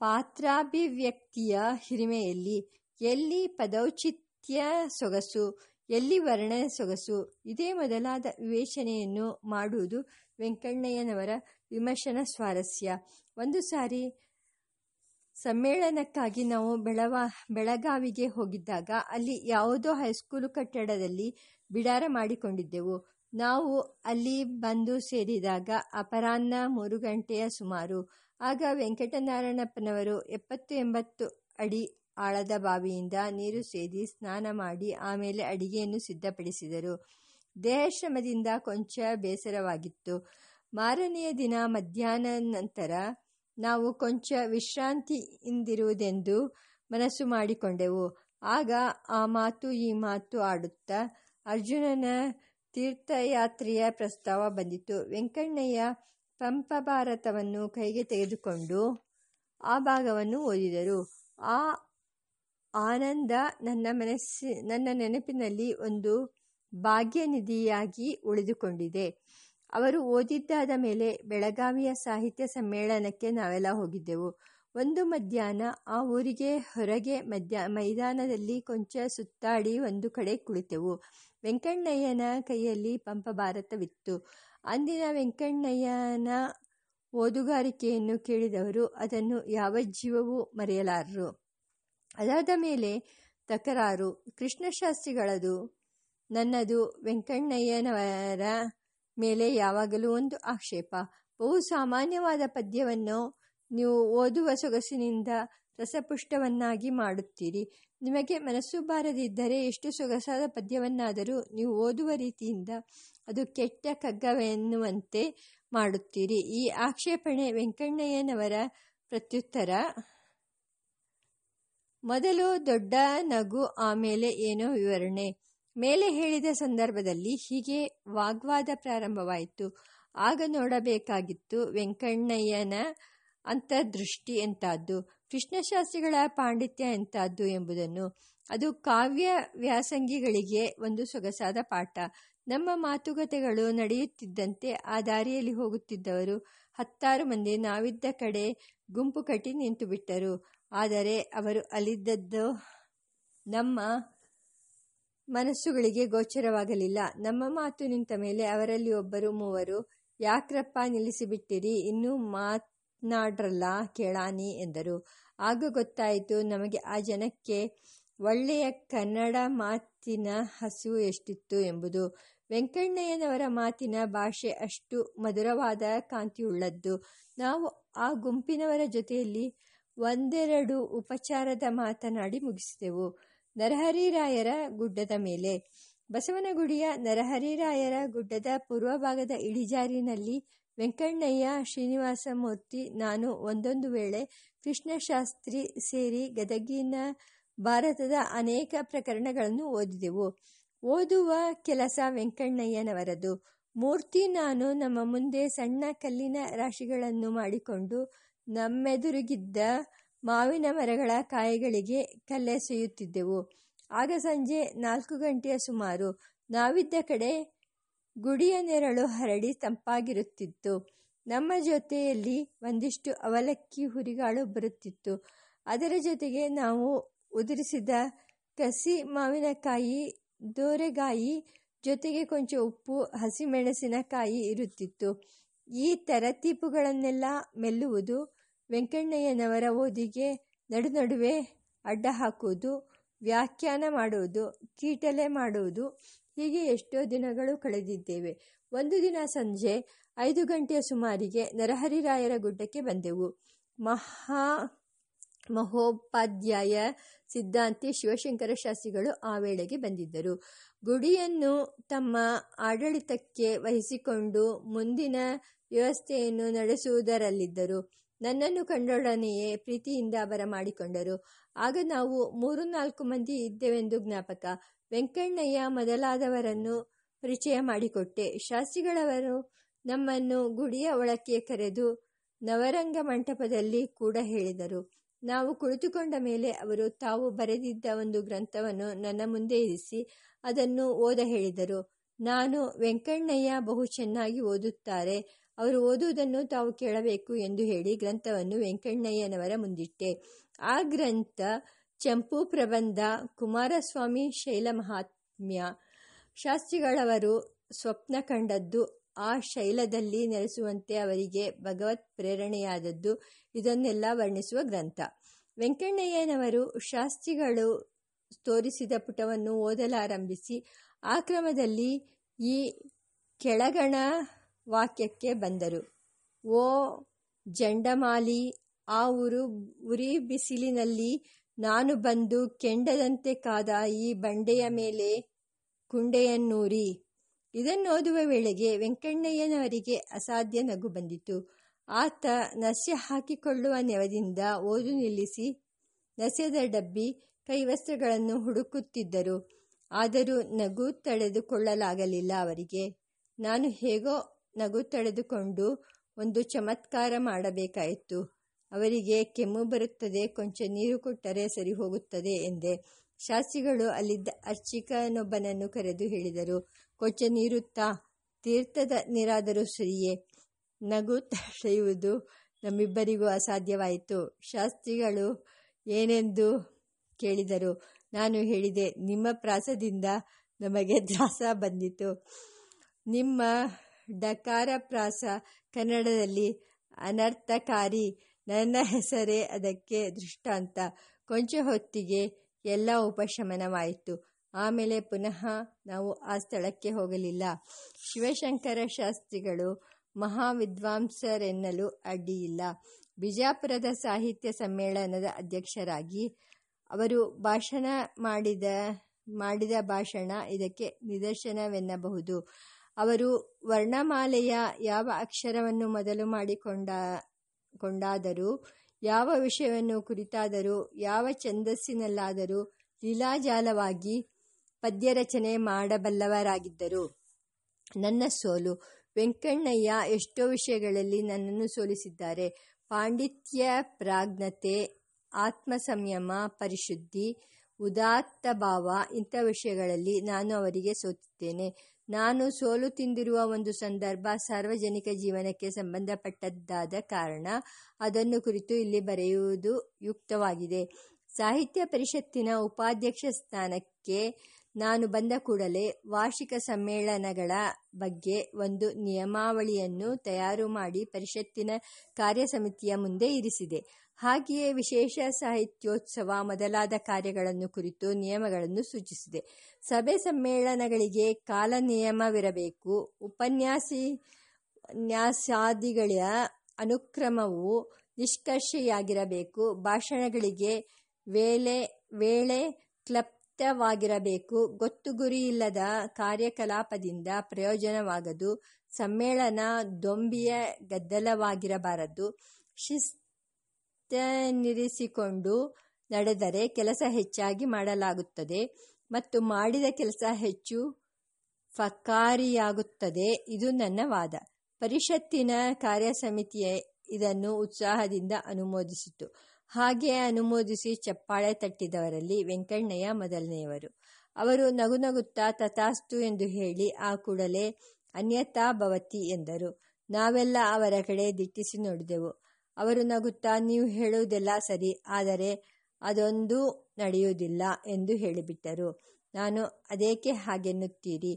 ಪಾತ್ರಾಭಿವ್ಯಕ್ತಿಯ ಹಿರಿಮೆಯಲ್ಲಿ ಎಲ್ಲಿ ಪದೌಚಿತ್ಯ ಸೊಗಸು, ಎಲ್ಲಿ ವರ್ಣ ಸೊಗಸು, ಇದೇ ಮೊದಲಾದ ವಿವೇಚನೆಯನ್ನು ಮಾಡುವುದು ವೆಂಕಣ್ಣಯ್ಯನವರ ವಿಮರ್ಶನ ಸ್ವಾರಸ್ಯ. ಒಂದು ಸಾರಿ ಸಮ್ಮೇಳನಕ್ಕಾಗಿ ನಾವು ಬೆಳವ, ಬೆಳಗಾವಿಗೆ ಹೋಗಿದ್ದಾಗ ಅಲ್ಲಿ ಯಾವುದೋ ಹೈಸ್ಕೂಲು ಕಟ್ಟಡದಲ್ಲಿ ಬಿಡಾರ ಮಾಡಿಕೊಂಡಿದ್ದೆವು. ನಾವು ಅಲ್ಲಿ ಬಂದು ಸೇರಿದಾಗ ಅಪರಾಹ್ನ ಮೂರು ಗಂಟೆಯ ಸುಮಾರು. ಆಗ ವೆಂಕಟನಾರಾಯಣಪ್ಪನವರು ಎಪ್ಪತ್ತು ಎಂಬತ್ತು ಅಡಿ ಆಳದ ಬಾವಿಯಿಂದ ನೀರು ಸೇದಿ ಸ್ನಾನ ಮಾಡಿ ಆಮೇಲೆ ಅಡಿಗೆಯನ್ನು ಸಿದ್ಧಪಡಿಸಿದರು. ದೇಹಶ್ರಮದಿಂದ ಕೊಂಚ ಬೇಸರವಾಗಿತ್ತು. ಮಾರನೆಯ ದಿನ ಮಧ್ಯಾಹ್ನ ನಂತರ ನಾವು ಕೊಂಚ ವಿಶ್ರಾಂತಿಯಿಂದಿರುವುದೆಂದು ಮನಸ್ಸು ಮಾಡಿಕೊಂಡೆವು. ಆಗ ಆ ಮಾತು ಈ ಮಾತು ಆಡುತ್ತಾ ಅರ್ಜುನನ ತೀರ್ಥಯಾತ್ರೆಯ ಪ್ರಸ್ತಾವ ಬಂದಿತು. ವೆಂಕಣ್ಣಯ್ಯ ಪಂಪ ಭಾರತವನ್ನು ಕೈಗೆ ತೆಗೆದುಕೊಂಡು ಆ ಭಾಗವನ್ನು ಓದಿದರು. ಆ ಆನಂದ ನನ್ನ ಮನಸ್ಸಿ, ನನ್ನ ನೆನಪಿನಲ್ಲಿ ಒಂದು ಭಾಗ್ಯನಿಧಿಯಾಗಿ ಉಳಿದುಕೊಂಡಿದೆ. ಅವರು ಓದಿದ್ದಾದ ಮೇಲೆ ಬೆಳಗಾವಿಯ ಸಾಹಿತ್ಯ ಸಮ್ಮೇಳನಕ್ಕೆ ನಾವೆಲ್ಲ ಹೋಗಿದ್ದೆವು. ಒಂದು ಮಧ್ಯಾಹ್ನ ಆ ಊರಿಗೆ ಹೊರಗೆ ಮಧ್ಯ, ಮೈದಾನದಲ್ಲಿ ಕೊಂಚ ಸುತ್ತಾಡಿ ಒಂದು ಕಡೆ ಕುಳಿತೆವು. ವೆಂಕಣ್ಣಯ್ಯನ ಕೈಯಲ್ಲಿ ಪಂಪ ಭಾರತವಿತ್ತು. ಅಂದಿನ ವೆಂಕಣ್ಣಯ್ಯನ ಓದುಗಾರಿಕೆಯನ್ನು ಕೇಳಿದವರು ಅದನ್ನು ಯಾವ ಜೀವವೂ ಮರೆಯಲಾರರು. ಅದಾದ ಮೇಲೆ ತಕರಾರು. ಕೃಷ್ಣಶಾಸ್ತ್ರಿಗಳದು. ನನ್ನದು ವೆಂಕಣ್ಣಯ್ಯನವರ ಮೇಲೆ ಯಾವಾಗಲೂ ಒಂದು ಆಕ್ಷೇಪ. ಬಹು ಸಾಮಾನ್ಯವಾದ ಪದ್ಯವನ್ನು ನೀವು ಓದುವ ಸೊಗಸಿನಿಂದ ರಸಪುಷ್ಟವನ್ನಾಗಿ ಮಾಡುತ್ತೀರಿ. ನಿಮಗೆ ಮನಸ್ಸು ಬಾರದಿದ್ದರೆ ಎಷ್ಟು ಸೊಗಸಾದ ಪದ್ಯವನ್ನಾದರೂ ನೀವು ಓದುವ ರೀತಿಯಿಂದ ಅದು ಕೆಟ್ಟ ಕಗ್ಗವೆನ್ನುವಂತೆ ಮಾಡುತ್ತೀರಿ. ಈ ಆಕ್ಷೇಪಣೆ ವೆಂಕಣ್ಣಯ್ಯನವರ ಪ್ರತ್ಯುತ್ತರ, ಮೊದಲು ದೊಡ್ಡ ನಗು, ಆಮೇಲೆ ಏನೋ ವಿವರಣೆ. ಮೇಲೆ ಹೇಳಿದ ಸಂದರ್ಭದಲ್ಲಿ ಹೀಗೆ ವಾಗ್ವಾದ ಪ್ರಾರಂಭವಾಯಿತು. ಆಗ ನೋಡಬೇಕಾಗಿತ್ತು ವೆಂಕಣ್ಣಯ್ಯನ ಅಂತರ್ದೃಷ್ಟಿ ಎಂತಾದ್ದು. ಕೃಷ್ಣಶಾಸ್ತ್ರಿಗಳ ಪಾಂಡಿತ್ಯ ಎಂಥದ್ದು ಎಂಬುದನ್ನು ಅದು ಕಾವ್ಯ ವ್ಯಾಸಂಗಿಗಳಿಗೆ ಒಂದು ಸೊಗಸಾದ ಪಾಠ. ನಮ್ಮ ಮಾತುಕತೆಗಳು ನಡೆಯುತ್ತಿದ್ದಂತೆ ಆ ದಾರಿಯಲ್ಲಿ ಹೋಗುತ್ತಿದ್ದವರು ಹತ್ತಾರು ಮಂದಿ ನಾವಿದ್ದ ಕಡೆ ಗುಂಪು ಕಟ್ಟಿ ನಿಂತು ಬಿಟ್ಟರು ಆದರೆ ಅವರು ಅಲ್ಲಿದ್ದದ್ದು ನಮ್ಮ ಮನಸ್ಸುಗಳಿಗೆ ಗೋಚರವಾಗಲಿಲ್ಲ. ನಮ್ಮ ಮಾತು ನಿಂತ ಮೇಲೆ ಅವರಲ್ಲಿ ಒಬ್ಬರು, ಮೂವರು, ಯಾಕ್ರಪ್ಪ ನಿಲ್ಲಿಸಿಬಿಟ್ಟಿರಿ? ಇನ್ನೂ ಮಾತನಾಡ್ರಲ್ಲ ಕೇಳಾನಿ ಎಂದರು. ಆಗ ಗೊತ್ತಾಯಿತು ನಮಗೆ ಆ ಜನಕ್ಕೆ ಒಳ್ಳೆಯ ಕನ್ನಡ ಮಾತಿನ ಹಸಿವು ಎಷ್ಟಿತ್ತು ಎಂಬುದು. ವೆಂಕಣ್ಣಯ್ಯನವರ ಮಾತಿನ ಭಾಷೆ ಅಷ್ಟು ಮಧುರವಾದ ಕಾಂತಿಯುಳ್ಳದ್ದು. ನಾವು ಆ ಗುಂಪಿನವರ ಜೊತೆಯಲ್ಲಿ ಒಂದೆರಡು ಉಪಚಾರದ ಮಾತನಾಡಿ ಮುಗಿಸಿದೆವು. ನರಹರಿರಾಯರ ಗುಡ್ಡದ ಮೇಲೆ. ಬಸವನಗುಡಿಯ ನರಹರಿರಾಯರ ಗುಡ್ಡದ ಪೂರ್ವಭಾಗದ ಇಳಿಜಾರಿನಲ್ಲಿ ವೆಂಕಣ್ಣಯ್ಯ, ಶ್ರೀನಿವಾಸಮೂರ್ತಿ, ನಾನು ಒಂದೊಂದು ವೇಳೆ ಕೃಷ್ಣಶಾಸ್ತ್ರಿ ಸೇರಿ ಗದಗಿನ ಭಾರತದ ಅನೇಕ ಪ್ರಕರಣಗಳನ್ನು ಓದಿದೆವು. ಓದುವ ಕೆಲಸ ವೆಂಕಣ್ಣಯ್ಯನವರದು. ಮೂರ್ತಿ ನಾನು ನಮ್ಮ ಮುಂದೆ ಸಣ್ಣ ಕಲ್ಲಿನ ರಾಶಿಗಳನ್ನು ಮಾಡಿಕೊಂಡು ನಮ್ಮೆದುರುಗಿದ್ದ ಮಾವಿನ ಮರಗಳ ಕಾಯಿಗಳಿಗೆ ಕಲ್ಲೆಸೆಯುತ್ತಿದ್ದೆವು. ಆಗ ಸಂಜೆ ನಾಲ್ಕು ಗಂಟೆಯ ಸುಮಾರು. ನಾವಿದ್ದ ಕಡೆ ಗುಡಿಯ ನೆರಳು ಹರಡಿ ತಂಪಾಗಿರುತ್ತಿತ್ತು. ನಮ್ಮ ಜೊತೆಯಲ್ಲಿ ಒಂದಿಷ್ಟು ಅವಲಕ್ಕಿ ಹುರಿಗಾಳು ಬರುತ್ತಿತ್ತು. ಅದರ ಜೊತೆಗೆ ನಾವು ಉದುರಿಸಿದ ಕಸಿ ಮಾವಿನಕಾಯಿ, ದೋರೆಗಾಯಿ ಜೊತೆಗೆ ಕೊಂಚ ಉಪ್ಪು, ಹಸಿಮೆಣಸಿನಕಾಯಿ ಇರುತ್ತಿತ್ತು. ಈ ತರತೀಪುಗಳನ್ನೆಲ್ಲ ಮೆಲ್ಲುವುದು ವೆಂಕಣ್ಣಯ್ಯನವರ ಓದಿಗೆ ನಡು ನಡುವೆ ಅಡ್ಡ ಹಾಕುವುದು, ವ್ಯಾಖ್ಯಾನ ಮಾಡುವುದು, ಕೀಟಲೆ ಮಾಡುವುದು ಹೀಗೆ ಎಷ್ಟೋ ದಿನಗಳು ಕಳೆದಿದ್ದೇವೆ. ಒಂದು ದಿನ ಸಂಜೆ ಐದು ಗಂಟೆಯ ಸುಮಾರಿಗೆ ನರಹರಿರಾಯರ ಗುಡ್ಡಕ್ಕೆ ಬಂದೆವು. ಮಹಾ ಮಹೋಪಾಧ್ಯಾಯ ಸಿದ್ಧಾಂತಿ ಶಿವಶಂಕರ ಶಾಸ್ತ್ರಿಗಳು ಆ ವೇಳೆಗೆ ಬಂದಿದ್ದರು. ಗುಡಿಯನ್ನು ತಮ್ಮ ಆಡಳಿತಕ್ಕೆ ವಹಿಸಿಕೊಂಡು ಮುಂದಿನ ವ್ಯವಸ್ಥೆಯನ್ನು ನಡೆಸುವುದರಲ್ಲಿದ್ದರು. ನನ್ನನ್ನು ಕಂಡೊಡನೆಯೇ ಪ್ರೀತಿಯಿಂದ ಬರಮಾಡಿಕೊಂಡರು. ಆಗ ನಾವು ಮೂರು ನಾಲ್ಕು ಮಂದಿ ಇದ್ದೇವೆಂದು ಜ್ಞಾಪಕ. ವೆಂಕಣ್ಣಯ್ಯ ಮೊದಲಾದವರನ್ನು ಪರಿಚಯ ಮಾಡಿಕೊಟ್ಟೆ. ಶಾಸ್ತ್ರಿಗಳವರು ನಮ್ಮನ್ನು ಗುಡಿಯ ಒಳಕ್ಕೆ ಕರೆದು ನವರಂಗ ಮಂಟಪದಲ್ಲಿ ಕೂಡ ಹೇಳಿದರು. ನಾವು ಕುಳಿತುಕೊಂಡ ಮೇಲೆ ಅವರು ತಾವು ಬರೆದಿದ್ದ ಒಂದು ಗ್ರಂಥವನ್ನು ನನ್ನ ಮುಂದೆ ಇರಿಸಿ ಅದನ್ನು ಓದ ಹೇಳಿದರು. ನಾನು ವೆಂಕಣ್ಣಯ್ಯ ಬಹು ಚೆನ್ನಾಗಿ ಓದುತ್ತಾರೆ. ಅವರು ಓದುವುದನ್ನು ತಾವು ಕೇಳಬೇಕು ಎಂದು ಹೇಳಿ ಗ್ರಂಥವನ್ನು ವೆಂಕಣ್ಣಯ್ಯನವರ ಮುಂದಿಟ್ಟೆ. ಆ ಗ್ರಂಥ ಚಂಪು ಪ್ರಬಂಧ ಕುಮಾರಸ್ವಾಮಿ ಶೈಲ ಮಹಾತ್ಮ್ಯ ಶಾಸ್ತ್ರಿಗಳವರು ಸ್ವಪ್ನ ಕಂಡದ್ದು, ಆ ಶೈಲದಲ್ಲಿ ನೆಲೆಸುವಂತೆ ಅವರಿಗೆ ಭಗವತ್ ಪ್ರೇರಣೆಯಾದದ್ದು, ಇದನ್ನೆಲ್ಲ ವರ್ಣಿಸುವ ಗ್ರಂಥ. ವೆಂಕಣ್ಣಯ್ಯನವರು ಶಾಸ್ತ್ರಿಗಳು ತೋರಿಸಿದ ಪುಟವನ್ನು ಓದಲಾರಂಭಿಸಿ, ಆ ಕ್ರಮದಲ್ಲಿ ಈ ಕೆಳಗಣ ವಾಕ್ಯಕ್ಕೆ ಬಂದರು. ಓ ಜಂಡಮಾಲಿ, ಆ ಉರು ಉರಿ ಬಿಸಿಲಿನಲ್ಲಿ ನಾನು ಬಂದು ಕೆಂಡದಂತೆ ಕಾದ ಈ ಬಂಡೆಯ ಮೇಲೆ ಕುಂಡೆಯನ್ನೂರಿ. ಇದನ್ನೋದುವ ವೇಳೆಗೆ ವೆಂಕಣ್ಣಯ್ಯನವರಿಗೆ ಅಸಾಧ್ಯ ನಗು ಬಂದಿತು. ಆತ ನಸ್ಯ ಹಾಕಿಕೊಳ್ಳುವ ನೆವದಿಂದ ಓದು ನಿಲ್ಲಿಸಿ ನಸ್ಯದ ಡಬ್ಬಿ ಕೈವಸ್ತ್ರಗಳನ್ನು ಹುಡುಕುತ್ತಿದ್ದರು. ಆದರೂ ನಗು ತಡೆದುಕೊಳ್ಳಲಾಗಲಿಲ್ಲ ಅವರಿಗೆ. ನಾನು ಹೇಗೋ ನಗು ತಡೆದುಕೊಂಡು ಒಂದು ಚಮತ್ಕಾರ ಮಾಡಬೇಕಾಯಿತು. ಅವರಿಗೆ ಕೆಮ್ಮು ಬರುತ್ತದೆ, ಕೊಂಚ ನೀರು ಕೊಟ್ಟರೆ ಸರಿ ಹೋಗುತ್ತದೆ ಎಂದೆ. ಶಾಸ್ತ್ರಿಗಳು ಅಲ್ಲಿದ್ದ ಅರ್ಚಿಕನೊಬ್ಬನನ್ನು ಕರೆದು ಹೇಳಿದರು, ಕೊಂಚ ನೀರುತ್ತಾ ತೀರ್ಥದ ನೀರಾದರೂ ಸರಿಯೇ, ನಗು ತಡೆಯುವುದು ನಮ್ಮಿಬ್ಬರಿಗೂ ಅಸಾಧ್ಯವಾಯಿತು. ಶಾಸ್ತ್ರಿಗಳು ಏನೆಂದು ಕೇಳಿದರು, ನಾನು ಹೇಳಿದೆ, ನಿಮ್ಮ ಪ್ರಾಸದಿಂದ ನಮಗೆ ದ್ರಾಸ ಬಂದಿತು. ನಿಮ್ಮ ಡಕಾರ ಪ್ರಾಸ ಕನ್ನಡದಲ್ಲಿ ಅನರ್ಥಕಾರಿ ನನ್ನ ಹೆಸರೇ ಅದಕ್ಕೆ ದೃಷ್ಟಾಂತ ಕೊಂಚ ಹೊತ್ತಿಗೆ ಎಲ್ಲ ಉಪಶಮನವಾಯಿತು. ಆಮೇಲೆ ಪುನಃ ನಾವು ಆ ಸ್ಥಳಕ್ಕೆ ಹೋಗಲಿಲ್ಲ. ಶಿವಶಂಕರ ಶಾಸ್ತ್ರಿಗಳು ಮಹಾವಿದ್ವಾಂಸರೆನ್ನಲು ಅಡ್ಡಿಯಿಲ್ಲ. ಬಿಜಾಪುರದ ಸಾಹಿತ್ಯ ಸಮ್ಮೇಳನದ ಅಧ್ಯಕ್ಷರಾಗಿ ಅವರು ಭಾಷಣ ಮಾಡಿದ ಮಾಡಿದ ಭಾಷಣ ಇದಕ್ಕೆ ನಿದರ್ಶನವೆನ್ನಬಹುದು. ಅವರು ವರ್ಣಮಾಲೆಯ ಯಾವ ಅಕ್ಷರವನ್ನು ಮೊದಲು ಮಾಡಿಕೊಂಡ ಕೊಂಡಾದರೂ, ಯಾವ ವಿಷಯವನ್ನು ಕುರಿತಾದರೂ, ಯಾವ ಛಂದಸ್ಸಿನಲ್ಲಾದರೂ ಲೀಲಾಜಾಲವಾಗಿ ಪದ್ಯರಚನೆ ಮಾಡಬಲ್ಲವರಾಗಿದ್ದರು. ನನ್ನ ಸೋಲು. ವೆಂಕಣ್ಣಯ್ಯ ಎಷ್ಟೋ ವಿಷಯಗಳಲ್ಲಿ ನನ್ನನ್ನು ಸೋಲಿಸಿದ್ದಾರೆ. ಪಾಂಡಿತ್ಯ, ಪ್ರಾಜ್ಞತೆ, ಆತ್ಮಸಂಯಮ, ಪರಿಶುದ್ಧಿ, ಉದಾತ್ತ ಭಾವ ಇಂಥ ವಿಷಯಗಳಲ್ಲಿ ನಾನು ಅವರಿಗೆ ಸೋತಿದ್ದೇನೆ. ನಾನು ಸೋಲು ತಿಂದಿರುವ ಒಂದು ಸಂದರ್ಭ ಸಾರ್ವಜನಿಕ ಜೀವನಕ್ಕೆ ಸಂಬಂಧಪಟ್ಟದ್ದಾದ ಕಾರಣ ಅದನ್ನು ಕುರಿತು ಇಲ್ಲಿ ಬರೆಯುವುದು ಯುಕ್ತವಾಗಿದೆ. ಸಾಹಿತ್ಯ ಪರಿಷತ್ತಿನ ಉಪಾಧ್ಯಕ್ಷ ಸ್ಥಾನಕ್ಕೆ ನಾನು ಬಂದ ಕೂಡಲೇ ವಾರ್ಷಿಕ ಸಮ್ಮೇಳನಗಳ ಬಗ್ಗೆ ಒಂದು ನಿಯಮಾವಳಿಯನ್ನು ತಯಾರು ಮಾಡಿ ಪರಿಷತ್ತಿನ ಕಾರ್ಯಸಮಿತಿಯ ಮುಂದೆ ಇರಿಸಿದೆ. ಹಾಗೆಯೇ ವಿಶೇಷ ಸಾಹಿತ್ಯೋತ್ಸವ ಮೊದಲಾದ ಕಾರ್ಯಗಳನ್ನು ಕುರಿತು ನಿಯಮಗಳನ್ನು ಸೂಚಿಸಿದೆ. ಸಭೆ ಸಮ್ಮೇಳನಗಳಿಗೆ ಕಾಲ ನಿಯಮವಿರಬೇಕು. ಉಪನ್ಯಾಸಿ, ನ್ಯಾಸಾದಿಗಳ ಅನುಕ್ರಮವು ನಿಷ್ಕರ್ಷೆಯಾಗಿರಬೇಕು. ಭಾಷಣಗಳಿಗೆ ವೇಳೆ ವೇಳೆ ಕ್ಲಪ್ತವಾಗಿರಬೇಕು. ಗೊತ್ತು ಗುರಿಯಿಲ್ಲದ ಕಾರ್ಯಕಲಾಪದಿಂದ ಪ್ರಯೋಜನವಾಗದು. ಸಮ್ಮೇಳನ ದೊಂಬಿಯ ಗದ್ದಲವಾಗಿರಬಾರದು. ಶಿಸ್ತನಿರಿಸಿಕೊಂಡು ನಡೆದರೆ ಕೆಲಸ ಹೆಚ್ಚಾಗಿ ಮಾಡಲಾಗುತ್ತದೆ ಮತ್ತು ಮಾಡಿದ ಕೆಲಸ ಹೆಚ್ಚು ಫಕಾರಿಯಾಗುತ್ತದೆ ಇದು ನನ್ನ ವಾದ. ಪರಿಷತ್ತಿನ ಕಾರ್ಯಸಮಿತಿಯೇ ಇದನ್ನು ಉತ್ಸಾಹದಿಂದ ಅನುಮೋದಿಸಿತು. ಹಾಗೆ ಅನುಮೋದಿಸಿ ಚಪ್ಪಾಳೆ ತಟ್ಟಿದವರಲ್ಲಿ ವೆಂಕಣ್ಣಯ್ಯ ಮೊದಲನೆಯವರು. ಅವರು ನಗು ನಗುತ್ತಾ ತಥಾಸ್ತು ಎಂದು ಹೇಳಿ ಆ ಕೂಡಲೇ ಅನ್ಯತಾ ಭವತಿ ಎಂದರು. ನಾವೆಲ್ಲ ಅವರ ಕಡೆ ದಿಟ್ಟಿಸಿ ನೋಡಿದೆವು. ಅವರು ನಗುತ್ತಾ, ನೀವು ಹೇಳುವುದೆಲ್ಲ ಸರಿ, ಆದರೆ ಅದೊಂದು ನಡೆಯುವುದಿಲ್ಲ ಎಂದು ಹೇಳಿಬಿಟ್ಟರು. ನಾನು ಅದೇಕೆ ಹಾಗೆನ್ನುತ್ತೀರಿ?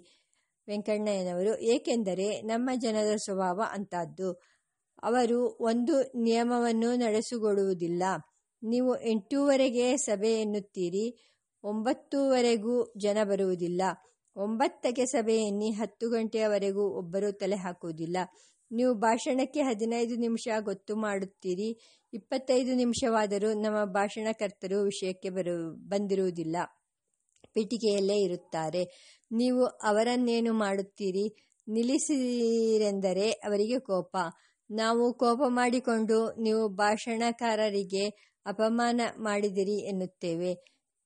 ವೆಂಕಣ್ಣಯ್ಯನವರು. ಏಕೆಂದರೆ ನಮ್ಮ ಜನರ ಸ್ವಭಾವ ಅಂತಹದ್ದು ಅವರು ಒಂದು ನಿಯಮವನ್ನು ನಡೆಸಿಕೊಡುವುದಿಲ್ಲ. ನೀವು ಎಂಟೂವರೆಗೆ ಸಭೆ ಎನ್ನುತ್ತೀರಿ, ಒಂಬತ್ತೂವರೆಗೂ ಜನ ಬರುವುದಿಲ್ಲ. ಒಂಬತ್ತಕ್ಕೆ ಸಭೆ ಹತ್ತು ಗಂಟೆಯವರೆಗೂ ಒಬ್ಬರು ತಲೆ ಹಾಕುವುದಿಲ್ಲ. ನೀವು ಭಾಷಣಕ್ಕೆ ಹದಿನೈದು ನಿಮಿಷ ಗೊತ್ತು ಮಾಡುತ್ತೀರಿ, ಇಪ್ಪತ್ತೈದು ನಿಮಿಷವಾದರೂ ನಮ್ಮ ಭಾಷಣಕರ್ತರು ವಿಷಯಕ್ಕೆ ಬರು, ಬಂದಿರುವುದಿಲ್ಲ. ಪೀಠಿಕೆಯಲ್ಲೇ ಇರುತ್ತಾರೆ. ನೀವು ಅವರನ್ನೇನು ಮಾಡುತ್ತೀರಿ, ನಿಲ್ಲಿಸಿರೆಂದರೆ ಅವರಿಗೆ ಕೋಪ. ನಾವು ಕೋಪ ಮಾಡಿಕೊಂಡು ನೀವು ಭಾಷಣಕಾರರಿಗೆ ಅಪಮಾನ ಮಾಡಿದಿರಿ ಎನ್ನುತ್ತೇವೆ.